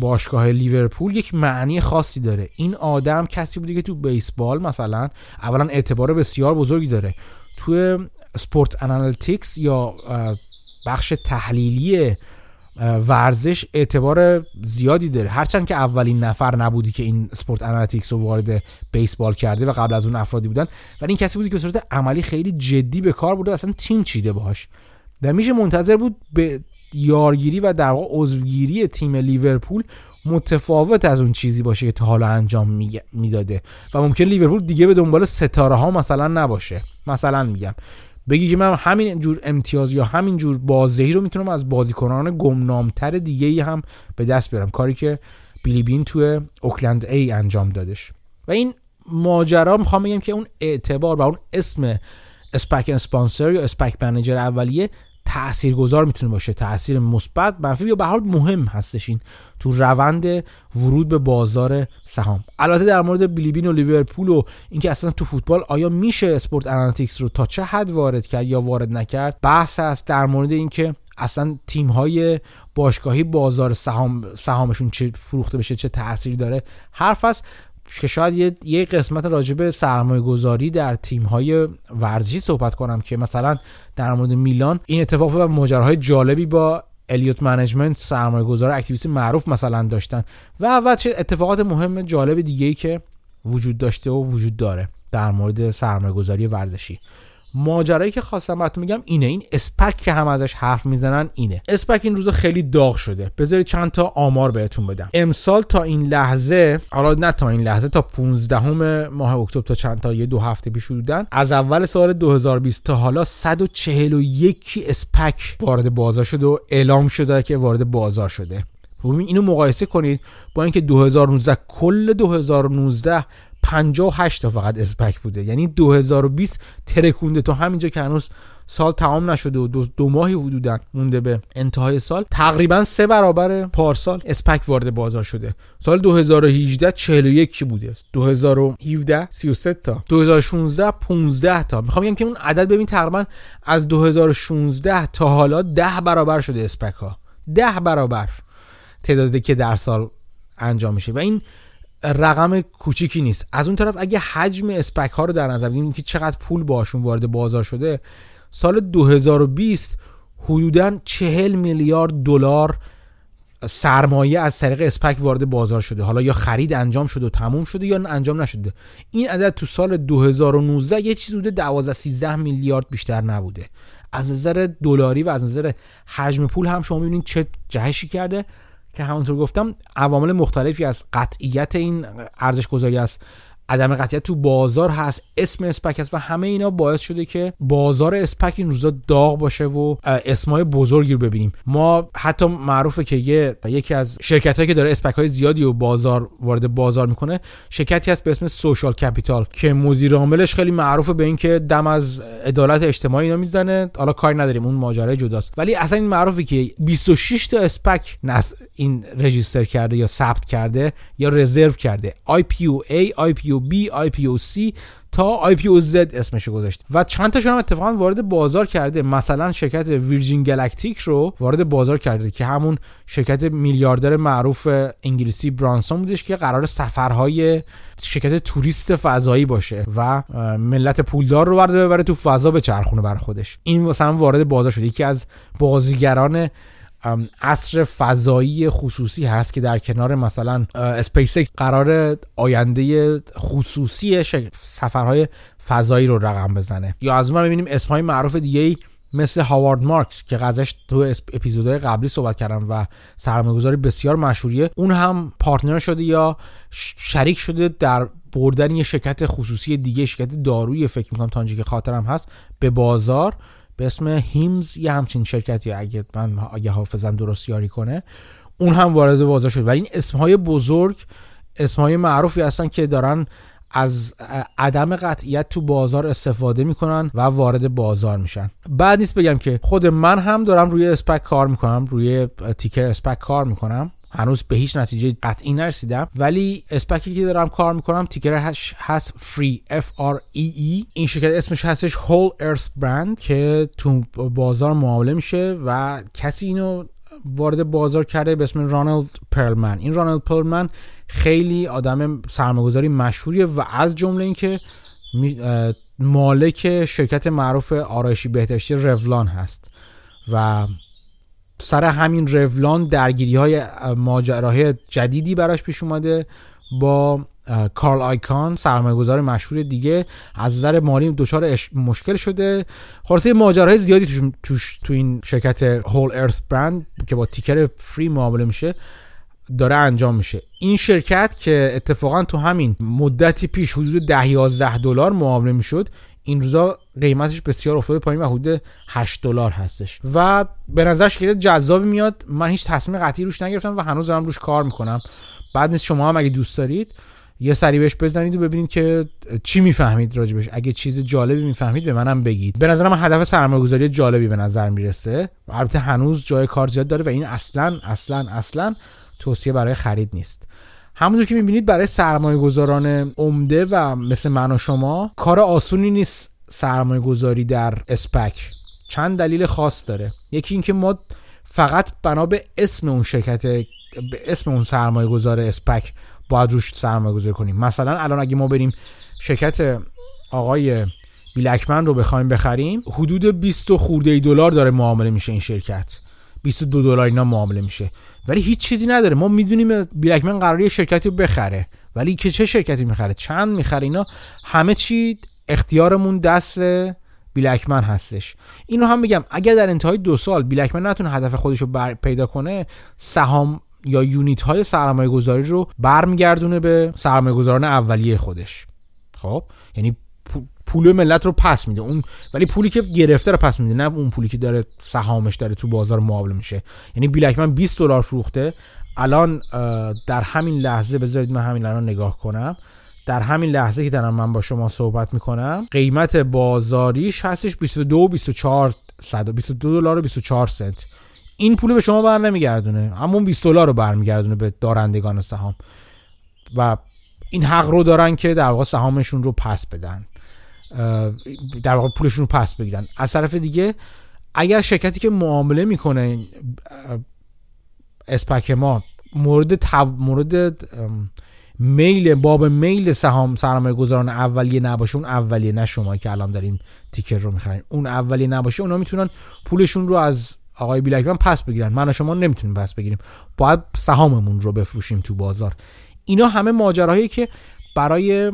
باشگاه لیورپول یک معنی خاصی داره. این آدم کسی بوده که تو بیسبال مثلا اولا اعتبار بسیار بزرگی داره. تو sport analytics یا بخش تحلیلی ورزش اعتبار زیادی داره. هرچند که اولین نفر نبوده که این sport analytics رو وارد بیسبال کرده و قبل از اون افرادی بودن ولی این کسی بوده که به صورت عملی خیلی جدی به کار برده اصلا تیم چیده باهاش. و میشه منتظر بود به یارگیری و در واقع عضوگیری تیم لیورپول متفاوت از اون چیزی باشه که تا حالا انجام می‌داده. و ممکن لیورپول دیگه به دنبال ستاره ها مثلا نباشه. مثلا میگم. بگی که من همین جور امتیاز یا همین جور بازدهی رو می‌تونم از بازیکنان گمنامتر دیگه ای هم به دست بیارم. کاری که بیلی بین توی اوکلند ای انجام دادش. و این ماجرا می‌خوام بگم که اون اعتبار و اون اسم SPAC sponsor یا SPAC manager اولیه تاثیرگذار می‌تونه باشه تاثیر مثبت منفی یا به هر حال مهم هستش این تو روند ورود به بازار سهام. البته در مورد بیلی بین و لیورپول و اینکه اصلا تو فوتبال آیا میشه sport analytics رو تا چه حد وارد کرد یا وارد نکرد؟ بحث هست در مورد اینکه اصلا تیم های باشگاهی بازار سهام سهامشون چه فروخته بشه چه تاثیر داره. حرف است که شاید یه, یه قسمت راجب سرمایه گذاری در تیم های ورزشی صحبت کنم که مثلا در مورد میلان این اتفاق و ماجراهای جالبی با Elliott Management سرمایه گذار activist معروف مثلا داشتن و و چه اتفاقات مهم جالب دیگه که وجود داشته و وجود داره در مورد سرمایه گذاری ورزشی. ماجرایی که خواستم براتون میگم اینه. این SPAC که هم ازش حرف می‌زنن اینه. SPAC این روزا خیلی داغ شده. بذارید چند تا آمار بهتون بدم. امسال تا این لحظه حالا نه تا این لحظه تا 15 ماه اکتبر تا چند تا؟ یه دو هفته پیش بودن از اول سال 2020 تا حالا 141 SPAC وارد بازار شده و اعلام شده که وارد بازار شده. اینو مقایسه کنید با اینکه 2019 کل 2019 58 تا فقط اسپک بوده. یعنی 2020 ترکونده. تا همینجا که هنوز سال تمام نشده و دو, دو ماهی حدودا مونده به انتهای سال تقریبا سه برابر پارسال اسپک وارد بازار شده. سال 2018 41 بوده؟ 2017 33 تا. 2016 15 تا. می‌خوام بگم که اون عدد ببین تقریبا از 2016 تا حالا 10 برابر شده اسپک ها. 10 برابر تعدادی که در سال انجام میشه. و این رقم کوچیکی نیست. از اون طرف اگه حجم اسپک ها رو در نظر بگیریم که چقدر پول باشون وارد بازار شده سال 2020 حدودا 40 میلیارد دلار سرمایه از طریق اسپک وارد بازار شده. حالا یا خرید انجام شده و تموم شده یا انجام نشده. این عدد تو سال 2019 یه چیز بوده 12 13 میلیارد بیشتر نبوده. از نظر دلاری و از نظر حجم پول هم شما می‌بینید چه جهشی کرده. که همونطور گفتم عوامل مختلفی از قطعیت این ارزش گذاری است. عدم قطعیت تو بازار هست اسم اسپک هست و همه اینا باعث شده که بازار اسپک این روزا داغ باشه و اسمای بزرگی رو ببینیم. ما حتی معروفه که یه یکی از شرکت هایی که داره اسپک های زیادی و بازار وارد بازار می‌کنه شرکتی هست به اسم Social Capital که مدیر عاملش خیلی معروفه به اینکه دم از عدالت اجتماعی اینا می‌زنه. حالا کاری نداریم اون ماجرای جداست. ولی اصلا این معروفه که 26 تا SPAC نس این register کرده یا ثبت کرده یا رزرو کرده. IPO A IPO IPO B IPO C تا IPO Z اسمش گذاشت. و چند تاشون هم اتفاقا وارد بازار کرده. مثلا شرکت Virgin Galactic رو وارد بازار کرده که همون شرکت میلیاردر معروف انگلیسی برانسون بودش که قرار سفرهای شرکت توریست فضایی باشه و ملت پولدار رو برده ببره تو فضا به چرخونه بر خودش. این مثلا وارد بازار شده یکی از بازیگران اصر فضایی خصوصی هست که در کنار مثلا اسپیس قرار آینده خصوصی سفرهای فضایی رو رقم بزنه. یا از اون می‌بینیم اسمهای معروف دیگه مثل هاوارد مارکس که قضش تو اپیزودهای قبلی صحبت کردم و سرمایه‌گذاری بسیار مشهوریه. اون هم پارتنر شده یا شریک شده در بردن یه شرکت خصوصی دیگه شرکت دارویی فکر می‌کنم تا که خاطرم هست به بازار. به اسم هیمز یه همچین شرکتی اگه من اگه حافظم درست یاری کنه اون هم وارد بازار شد. و این اسمهای بزرگ اسمهای معروفی هستن که دارن از عدم قطعیت تو بازار استفاده می‌کنن و وارد بازار میشن. بعد نیست بگم که خود من هم دارم روی اسپک کار می‌کنم روی تیکر اسپک کار می‌کنم. هنوز به هیچ نتیجه قطعی نرسیدم. ولی اسپکی که دارم کار می‌کنم تیکر هست فری F R E E. این شرکت اسمش هستش هول ارث برند که تو بازار معامله میشه و کسی اینو وارد بازار کرده به اسم رانالد پرلمن. این رانالد پرلمن خیلی آدم سرمایه‌گذاری مشهوریه و از جمله اینکه مالک شرکت معروف آرایشی بهداشتی رولان هست و سر همین رولان درگیری های ماجراهای جدیدی براش پیش اومده با کارل آیکان سرمایه گذار مشهور دیگه از نظر مالی دچار مشکل شده. خلاصه ماجراهای زیادی توش, توش تو این شرکت هول ارث برند که با تیکر فری معامله میشه داره انجام میشه. این شرکت که اتفاقا تو همین مدتی پیش حدود 10 11 دلار معامله می‌شد این روزا قیمتش بسیار افتاده پایین و حدود 8 دلار هستش. و به نظر شرکت جذابی میاد من هیچ تصمیم قطعی روش نگرفتم و هنوز دارم روش کار می‌کنم. بعد نیست شما هم اگه دوست دارید یه سری بهش بزنید و ببینید که چی می‌فهمید راجبش. اگه چیز جالبی می‌فهمید به منم بگید. به نظرم هدف سرمایه‌گذاری جالبی به نظر می‌رسه. البته هنوز جای کار زیاد داره و این اصلا اصلا اصلا توصیه برای خرید نیست. همونطور که می‌بینید برای سرمایه گذاران عمده و مثل من و شما کار آسونی نیست سرمایه گذاری در اسپک. چند دلیل خاص داره. یکی اینکه ما فقط بنا به اسم اون شرکت به اسم اون سرمایه گذار اسپک باید روش سرمایه گذاری کنیم. مثلا الان اگه ما بریم شرکت آقای بیلکمن رو بخوایم بخریم حدود 20 خورده دلار داره معامله میشه این شرکت. 22 دلار اینا معامله میشه. ولی هیچ چیزی نداره. ما می‌دونیم بیلکمن قراری شرکتی بخره. ولی که چه شرکتی می‌خره؟ چند می‌خره؟ اینا همه چی اختیارمون دست بیلکمن هستش. اینو هم بگم اگر در انتهای دو سال بیلکمن نتونه هدف خودش رو پیدا کنه سهام یا یونیت های سرمایه گذاری رو برمیگردونه به سرمایه گذاران اولیه خودش. خب؟ یعنی پول ملت رو پس میده. اون ولی پولی که گرفته رو پس میده نه اون پولی که داره سهامش داره تو بازار معامله میشه. یعنی بیلکمن 20 دلار فروخته. الان در همین لحظه بذارید من همین الان نگاه کنم. در همین لحظه که دارم من با شما صحبت می‌کنم قیمت بازاریش هستش 22 و 24 122 دلار و 24 سنت. این پول به شما بر نمیگردونه. همون 20 دلار رو برمیگردونه به دارندگان سهام. و این حق رو دارن که در واقع سهامشون رو پس بدن. در واقع پولشون رو پس بگیرن. از طرف دیگه اگر شرکتی که معامله می‌کنه اسپک ما مورد تب... مورد میل باب میل سهام سرمایه گذاران اولیه نباشه اون اولیه نه شما که الان دارین تیکر رو می‌خرین. اون اولیه نباشه اونا می‌تونن پولشون رو از آقای بیلکمن پس بگیرن. من و شما نمی‌تونیم پس بگیریم. باید سهاممون رو بفروشیم تو بازار. اینا همه ماجراهایی که برای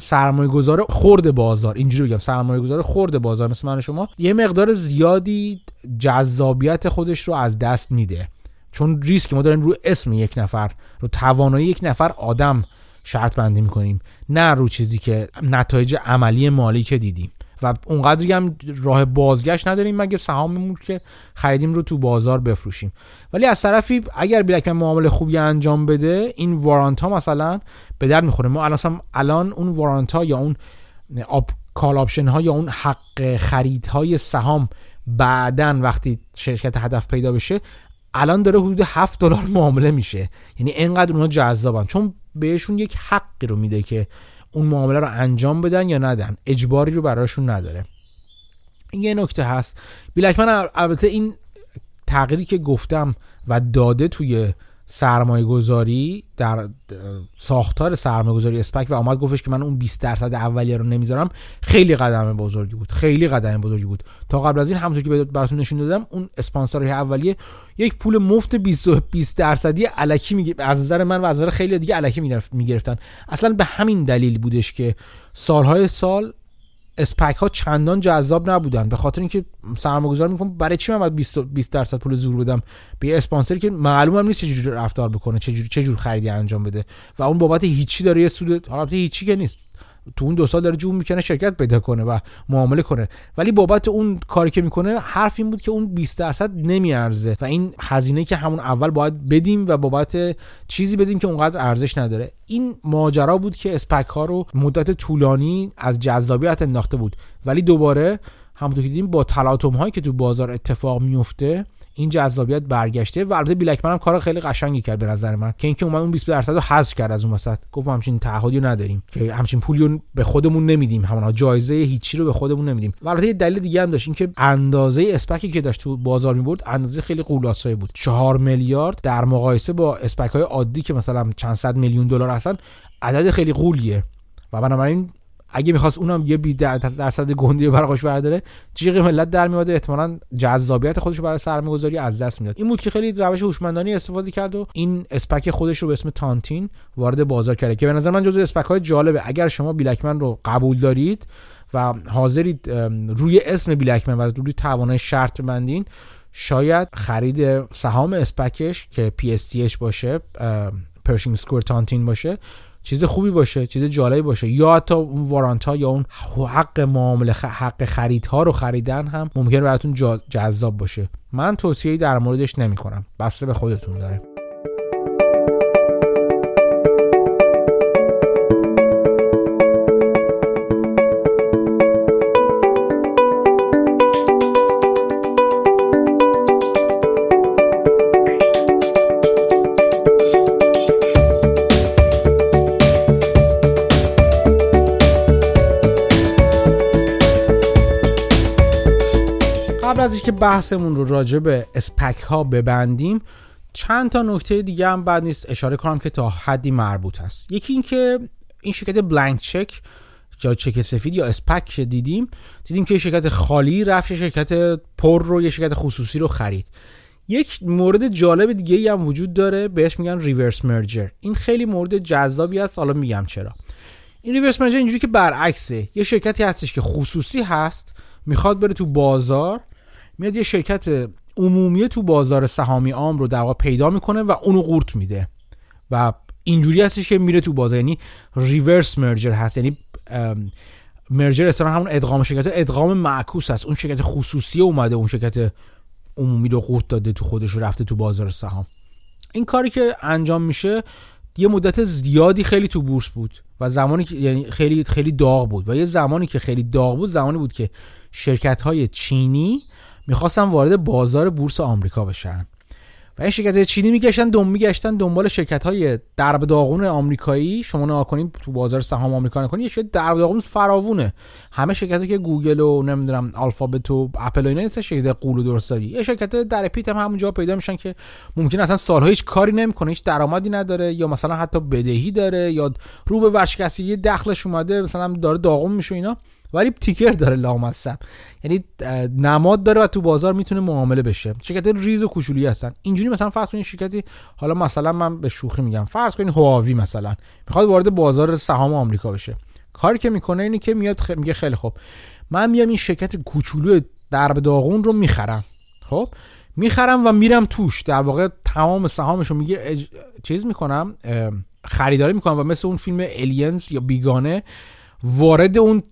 سرمایه گذار خورد بازار. اینجوری بگم سرمایه گذار خورد بازار مثل من شما یه مقدار زیادی جذابیت خودش رو از دست میده. چون ریسک ما داریم رو اسم یک نفر رو توانایی یک نفر آدم شرط بندی می‌کنیم. نه رو چیزی که نتایج عملی مالی که دیدیم. و اونقدری هم راه بازگشت نداریم مگه سهاممون که خریدیم رو تو بازار بفروشیم. ولی از طرفی اگر بلکمن معامله خوبی انجام بده این وارانت ها مثلا به در می‌خوره. ما الان الان اون warrant ها یا اون آب call option ها یا اون حق خرید های سهام بعدا وقتی شرکت هدف پیدا بشه الان داره حدود 7 دلار معامله میشه. یعنی اینقدر اونها جذابن. چون بهشون یک حقی رو میده که اون معامله رو انجام بدن یا ندن. اجباری رو براشون نداره. این یه نکته هست. بیل اکمن البته این تغییری که گفتم و داده توی سرمایه گذاری در ساختار سرمایه گذاری اسپک و آمد گفتش که من اون 20 درصد اولیه رو نمی‌ذارم. خیلی قدم بزرگی بود. خیلی قدم بزرگی بود. تا قبل از این همونطور که براتون نشون دادم اون اسپانسرهای اولیه یک پول مفت 20 20 درصدی الکی می از نظر من و از نظر خیلی دیگه الکی می‌گرفتن. اصلا به همین دلیل بودش که سالهای سال اسپک ها چندان جذاب نبودن. به خاطر اینکه سرمایه‌گذار میگم برای چی من باید 20 20 درصد پول زور بدم؟ به یه اسپانسری که معلومم نیست چجوری رفتار بکنه چجوری چجور خریدی انجام بده. و اون بابت هیچی داره یه سود البته هیچی که نیست. تو اون دو سال داره جون می‌کنه شرکت پیدا کنه و معامله کنه. ولی بابت اون کاری که می‌کنه حرف این بود که اون 20 درصد نمیارزه و این هزینه که همون اول باید بدیم و بابت چیزی بدیم که اونقدر ارزش نداره. این ماجرا بود که اسپک ها رو مدت طولانی از جذابیت انداخته بود. ولی دوباره همونطور که دیدیم با تلاطم هایی که تو بازار اتفاق میفته این جذابیت برگشته و البته بیلکمن هم کار خیلی قشنگی کرد به نظر من. که اینکه اومد اون 20 درصد رو حذف کرد از اون وسط. گفت همچین تعهدی نداریم. که همچین پولی به خودمون نمیدیم. همون جایزه هیچی رو به خودمون نمیدیم. و البته یه دلیل دیگه هم داشت. اینکه اندازه اسپکی که داشت تو بازار می‌برد اندازه خیلی قولاسایی بود. 4 میلیارد در مقایسه با اسپک های عادی که مثلا چند صد میلیون دلار هستن عدد خیلی قولیه. و بنابراین اگه می‌خواست اونم یه 20 درصد گندی رو براش برداره جیغ ملت در میاد احتمالاً جذابیت خودش رو برای سرمایه‌گذاری از دست می‌داد. این بود که خیلی روش هوشمندانه استفاده کرد و این اسپک خودش رو به اسم تانتین وارد بازار کرده که به نظر من جزو اسپک های جالبه. اگر شما بیلکمن رو قبول دارید و حاضرید روی اسم بیلکمن و روی توانای شرط ببندین شاید خرید سهام اسپکش که PSTH باشه پرشینگ سکور تانتین باشه چیز خوبی باشه چیز جالبی باشه. یا حتی اون وارانت ها یا اون حق معامله حق خریدها رو خریدن هم ممکن براتون جذاب باشه. من توصیه‌ای در موردش نمی کنم بسته به خودتون داره اینکه بحثمون رو راجع به اسپک ها ببندیم چند تا نکته دیگه هم بعد نیست اشاره کنم که تا حدی مربوط هست یکی اینکه این شرکت بلانک چک یا چک سفید یا اسپک دیدیم دیدیم که شرکت خالی رفت شرکت پر رو یه شرکت خصوصی رو خرید. یک مورد جالب دیگه ای هم وجود داره بهش میگن ریورس مرجر این خیلی مورد جذابی است حالا میگم چرا. این ریورس مرجر اینجوری که برعکسه. یه شرکتی هستش که خصوصی هست می‌خواد بره تو بازار میاد یه شرکت عمومی تو بازار سهامی عام رو در واقع پیدا می‌کنه و اونو قورت میده. و اینجوری هستش که میره تو بازار. یعنی ریورس مرجر هست. یعنی مرجر اصلا همون ادغام شرکت ادغام معکوس هست اون شرکت خصوصی اومده اون شرکت عمومی رو قورت داده تو خودش رفته تو بازار سهام. این کاری که انجام میشه یه مدت زیادی خیلی تو بورس بود و زمانی که یعنی خیلی خیلی داغ بود. و یه زمانی که خیلی داغ بود زمانی بود که شرکت های چینی می‌خواستن وارد بازار بورس آمریکا بشن. و این شرکت چینی میگشتن دم میگشتن دنبال شرکت های درب داغون آمریکایی. شما نگاه کنید تو بازار سهام آمریکا نکنید یه شرکت درب داغون فراوونه. همه شرکت که گوگل و نمی‌دونم الفابت و اپل و اینا نیست شرکت غول و درست حسابی یه شرکت در پیت هم همونجا پیدا میشن که ممکن اصلا سالها هیچ کاری نمی‌کنه هیچ درآمدی نداره یا مثلا حتی بدهی داره یا رو به ورشکستگی دخلش اومده مثلا داره داغون میشه اینا. ولی تیکر داره لامصب یعنی نماد داره و تو بازار می‌تونه معامله بشه. شرکت ریز و کوچولی هستن. اینجوری مثلا فرض کنید شرکتی حالا مثلا من به شوخی میگم. فرض کنید هواوی مثلا. می‌خواد وارد بازار سهام آمریکا بشه. کاری که می‌کنه اینه که میاد خ... میگه خیلی خوب. من میام این شرکت کوچولو درب داغون رو می‌خرم. خب؟ می‌خرم و میرم توش. در واقع تمام سهامش رو میگه چیز می‌کنم خریداری می‌کنم و مثل اون فیلم الینز یا بیگانه وارد اون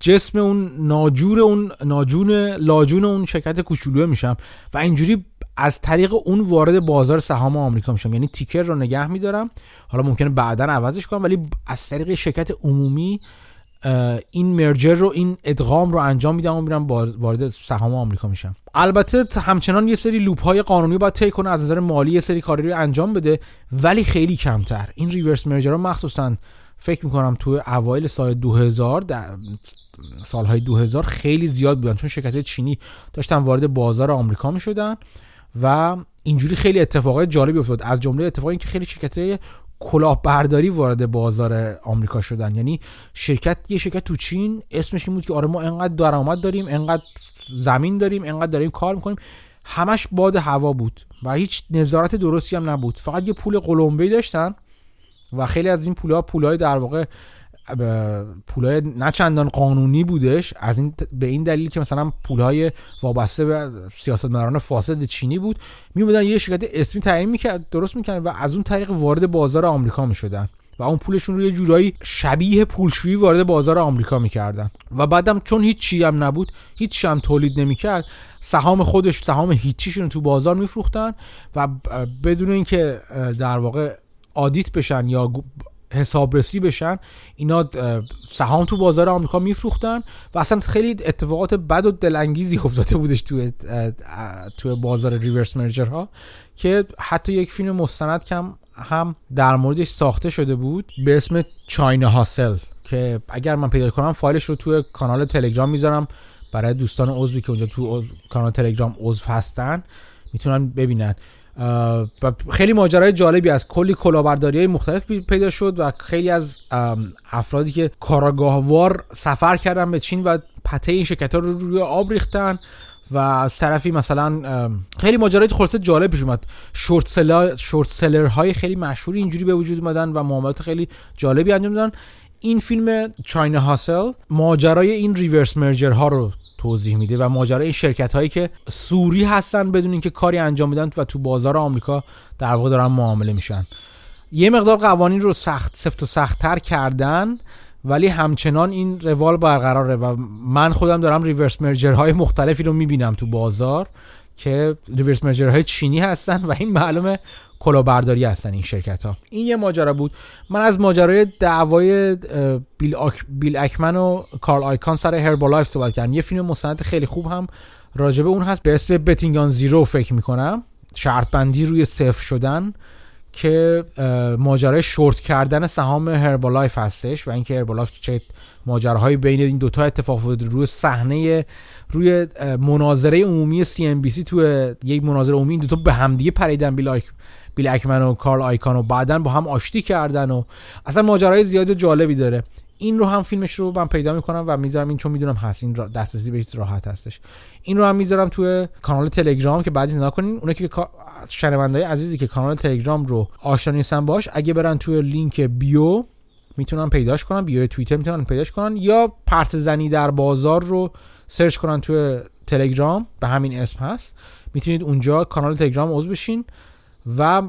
جسم اون ناجور اون ناجون لاجون اون شرکت کوچولو میشم و اینجوری از طریق اون وارد بازار سهام آمریکا میشم. یعنی تیکر رو نگه میدارم. حالا ممکنه بعدا عوضش کنم ولی از طریق شرکت عمومی این مرجر رو این ادغام رو انجام میدم و میرم وارد سهام آمریکا میشم. البته همچنان یه سری لوپ های قانونی باید طی کنه از نظر مالی یه سری کاری رو انجام بده ولی خیلی کمتر. این ریورس مرجر رو مخصوصا فکر می‌کنم تو اوایل سال 2000 در سالهای 2000 خیلی زیاد بودن چون شرکت چینی داشتن وارد بازار آمریکا می‌شدن و اینجوری خیلی اتفاقات جالبی افتاد. از جمله اتفاقی که خیلی شرکت کلاهبرداری وارد بازار آمریکا شدن. یعنی شرکت یه شرکت تو چین اسمش این بود که آره ما انقدر درآمد داریم انقدر زمین داریم انقدر داریم کار می‌کنیم. همش باد هوا بود و هیچ نظارت درستی هم نبود. فقط یه پول قلمبی داشتن. و خیلی از این پولها پولهای در واقع پولهای نه چندان قانونی بودش از این به این دلیل که مثلا پولهای وابسته به سیاستمداران فاسد چینی بود میومدن یه شرکت اسمی تعیین می‌کرد درست می‌کردن و از اون طریق وارد بازار آمریکا می‌شدن و اون پولشون رو یه جورایی شبیه پولشویی وارد بازار آمریکا می‌کردن. و بعدم چون هیچ چی هم نبود هیچ هم تولید نمی‌کرد سهام خودش سهام هیچیشون تو بازار میفروختن و بدون اینکه در واقع آدیت بشن یا حسابرسی بشن اینا سهام تو بازار آمریکا میفروختن و اصلا خیلی اتفاقات بد و دلانگیزی افتاده بودش تو تو بازار ریورس مرجر ها که حتی یک فیلم مستند کم هم در موردش ساخته شده بود به اسم چاینا هاسل که اگر من پیدا کنم فایلش رو توی کانال تلگرام می‌ذارم. برای دوستان عضوی که اونجا تو کانال تلگرام عضو هستن می‌تونن ببینن. و خیلی ماجرای جالبی از کلی کلاهبرداری های مختلف پیدا شد و خیلی از افرادی که کاراگاهوار سفر کردن به چین و پته این شرکت ها رو روی آب ریختن و از طرفی مثلا خیلی ماجرای خلاصه جالب پیش اومد. شورت سلر شورت سلر های خیلی مشهوری اینجوری به وجود اومدن و معاملات خیلی جالبی انجام دادن. این فیلم چاینا هاسل ماجرای این ریورس مرجر ها رو توضیح میده و ماجرای این شرکت هایی که سوری هستن بدون اینکه کاری انجام بدن و تو بازار آمریکا در واقع دارن معامله میشن. یه مقدار قوانین رو سخت سفت و سختتر کردن ولی همچنان این روال برقراره و من خودم دارم ریورس مرجر های مختلفی رو می‌بینم تو بازار که ریورس مرجر های چینی هستن و این معلومه کلاهبرداری هستن این شرکت ها این یه ماجرا بود. من از ماجرای دعوای بیل, بیل اکمن و کارل آیکان سر Herbalife صحبت کردم. یه فیلم مستند خیلی خوب هم راجبه اون هست. به اسم Betting on Zero فکر می‌کنم. شرط بندی روی صفر شدن که ماجرای شورت کردن سهام Herbalife هستش و اینکه Herbalife چه ماجراهایی بین این دوتا اتفاق افتاده. روی صحنه روی مناظره عمومی CNBC تو یک مناظره عمومی این دوتا به همدیگه پریدن بیل بیل اکمن و کارل آیکان و بعدا با هم آشتی کردن و اصلا ماجرای زیاد و جالبی داره. این رو هم فیلمش رو من پیدا می‌کنم و می‌ذارم این چون می‌دونم هست این دسترسی بهش راحت هستش. این رو هم می‌ذارم توی کانال تلگرام که بعدی نکنین اون که شنوندای عزیزی که کانال تلگرام رو آشنا نیستن باش اگه برن توی لینک بیو می‌تونن پیداش کنن بیو توییتر می‌تونن پیداش کنن یا پرس زنی در بازار رو سرچ کنن توی تلگرام به همین اسم هست. می‌تونید اونجا کانال تلگرام عضو بشین. و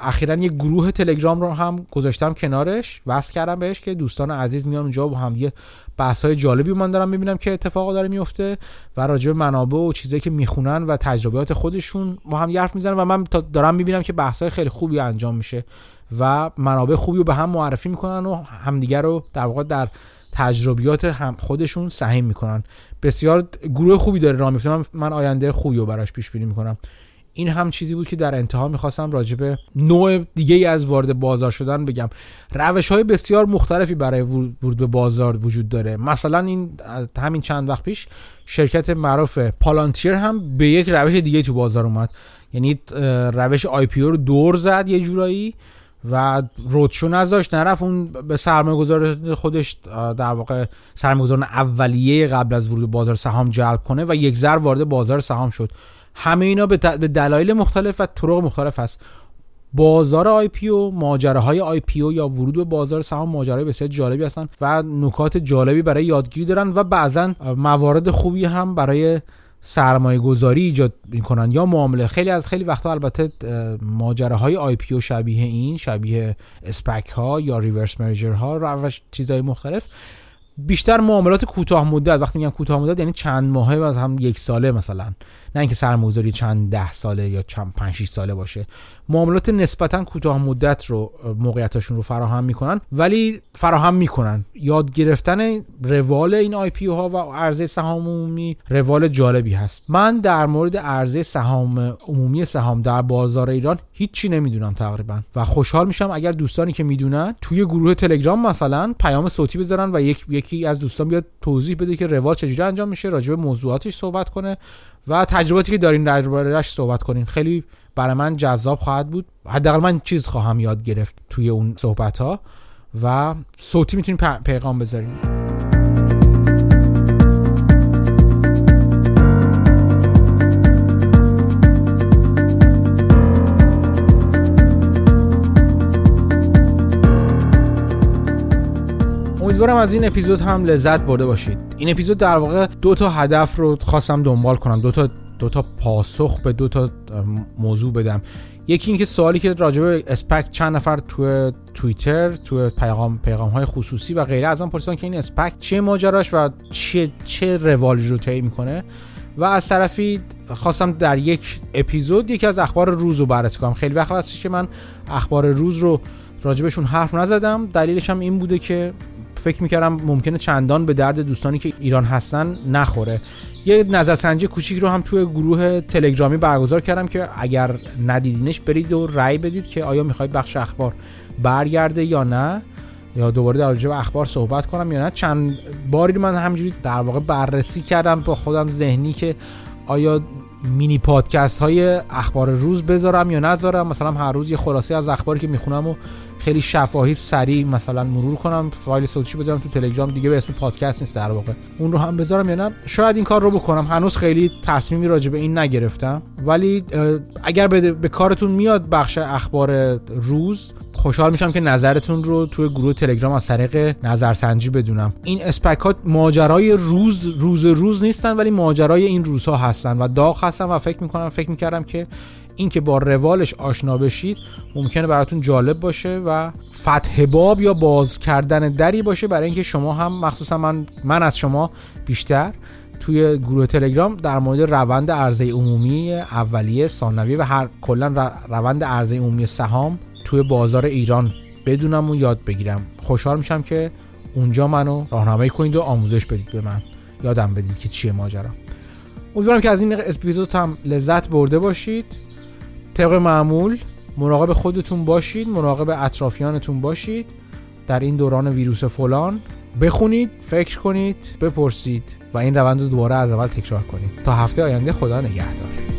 اخیرا یه گروه تلگرام رو هم گذاشتم کنارش وصل کردم بهش که دوستان عزیز میان اونجا با هم یه بحث های جالبی من دارم می‌بینم که اتفاقا داره میفته و راجع به منابع و چیزایی که می‌خونن و تجربیات خودشون با هم حرف می‌زنن و من دارم می‌بینم که بحث های خیلی خوبی انجام میشه و منابع خوبی رو به هم معرفی می‌کنن و همدیگر رو در واقع در تجربیات هم خودشون سهیم می‌کنن. بسیار گروه خوبی داره راه میفته من آینده خوبی رو براش پیش بینی می‌کنم. این هم چیزی بود که در انتها می‌خواستم راجع نوع دیگه ای از وارد بازار شدن بگم. روش های بسیار مختلفی برای ورود به بازار وجود داره. مثلا این همین چند وقت پیش شرکت معروف پالانتیر هم به یک روش دیگه تو بازار اومد. یعنی روش آی پی رو دور زد یه جورایی و roadshow نذاشت نرفت اون به سرمایه گذار خودش در واقع سرمایه اولیه قبل از ورود بازار سهام جلب کنه و یک ضرب وارد بازار سهام شد. همه اینا به دلایل مختلف و طرق مختلف هست. بازار IPO ماجراهای IPO یا ورود به بازار سهام ماجرای بسیار جالبی هستن و نکات جالبی برای یادگیری دارن و بعضا موارد خوبی هم برای سرمایه گذاری ایجاد می‌کنن یا معامله. خیلی از خیلی وقتا البته ماجراهای IPO شبیه این شبیه SPAC ها یا reverse merger ها و چیزهای مختلف. بیشتر معاملات کوتاه مدت وقتی میگم کوتاه مدت یعنی چند ماهه و از هم یک ساله مثلا. نه اینکه سرمایه‌گذاری چند ده ساله یا چند 5 ساله باشه. معاملات نسبتا کوتاه مدت رو موقعیتاشون رو فراهم می‌کنن ولی فراهم می‌کنن. یاد گرفتن روال این IPO ها و عرضه سهام عمومی روال جالبی هست. من در مورد عرضه سهام عمومی سهام در بازار ایران هیچی نمی‌دونم تقریبا. و خوشحال میشم اگر دوستانی که می‌دونن توی گروه تلگرام مثلا پیام صوتی بذارن و یک یکی از دوستان بیاد توضیح بده که روال چجوری انجام میشه راجع به موضوعاتش صحبت کنه. و تجرباتی که دارین دربارهش صحبت کنین. خیلی برای من جذاب خواهد بود. حداقل من چیز خواهم یاد گرفت توی اون صحبت ها و صوتی می‌تونین پیغام بذارین. امیدوارم از این اپیزود هم لذت برده باشید. این اپیزود در واقع دو تا هدف رو خواستم دنبال کنم. دو تا دو تا پاسخ به دو تا موضوع بدم. یکی اینکه سوالی که راجع به اسپک چند نفر تو توییتر تو پیغام پیغام های خصوصی و غیره از من پرسیدن که این اسپک چه ماجراش و چه چه روالی رو طی می‌کنه. و از طرفی خواستم در یک اپیزود یکی از اخبار روز رو بررسی کنم. خیلی وقت هستش که من اخبار روز رو راجبشون حرف نزدم دلیلش هم این بوده که فکر می‌کردم ممکنه چندان به درد دوستانی که ایران هستن نخوره. یه نظرسنجی کوچیک رو هم توی گروه تلگرامی برگزار کردم که اگر ندیدینش برید و رأی بدید که آیا می‌خواید بخش اخبار برگرده یا نه یا دوباره در به اخبار صحبت کنم یا نه. چند باری من همجوری در واقع بررسی کردم با خودم ذهنی که آیا مینی پادکست های اخبار روز بذارم یا نذارم. مثلا هر روز یه خلاصه از اخباری که می‌خونم و خیلی شفاهی سریع مثلا مرور کنم. فایل صوتی بذارم تو تلگرام دیگه به اسم پادکست نیست در واقع. اون رو هم بذارم یا نه؟ شاید این کار رو بکنم. هنوز خیلی تصمیمی راجع به این نگرفتم. ولی اگر به, کارتون میاد بخش اخبار روز خوشحال میشم که نظرتون رو توی گروه تلگرام از طریق نظرسنجی بدونم. این اسپک ها ماجرای روز روز روز نیستن ولی ماجرای این روزها هستن و داغ هستن و فکر می‌کنم فکر می‌کردم که این که با روالش آشنا بشید ممکنه براتون جالب باشه و فتح باب یا باز کردن دری باشه برای اینکه شما هم مخصوصا من من از شما بیشتر توی گروه تلگرام در مورد روند عرضه عمومی اولیه ثانویه و هر کلا روند عرضه عمومی سهام توی بازار ایران بدونم و یاد بگیرم. خوشحال میشم که اونجا منو راهنمایی کنید و آموزش بدید به من. یادم بدید که چیه ماجرا. امیدوارم که از این اپیزود هم لذت برده باشید. طبق معمول مراقب خودتون باشید مراقب اطرافیانتون باشید در این دوران ویروس فلان. بخونید فکر کنید بپرسید و این روند رو دوباره از اول تکرار کنید. تا هفته آینده خدا نگهدار.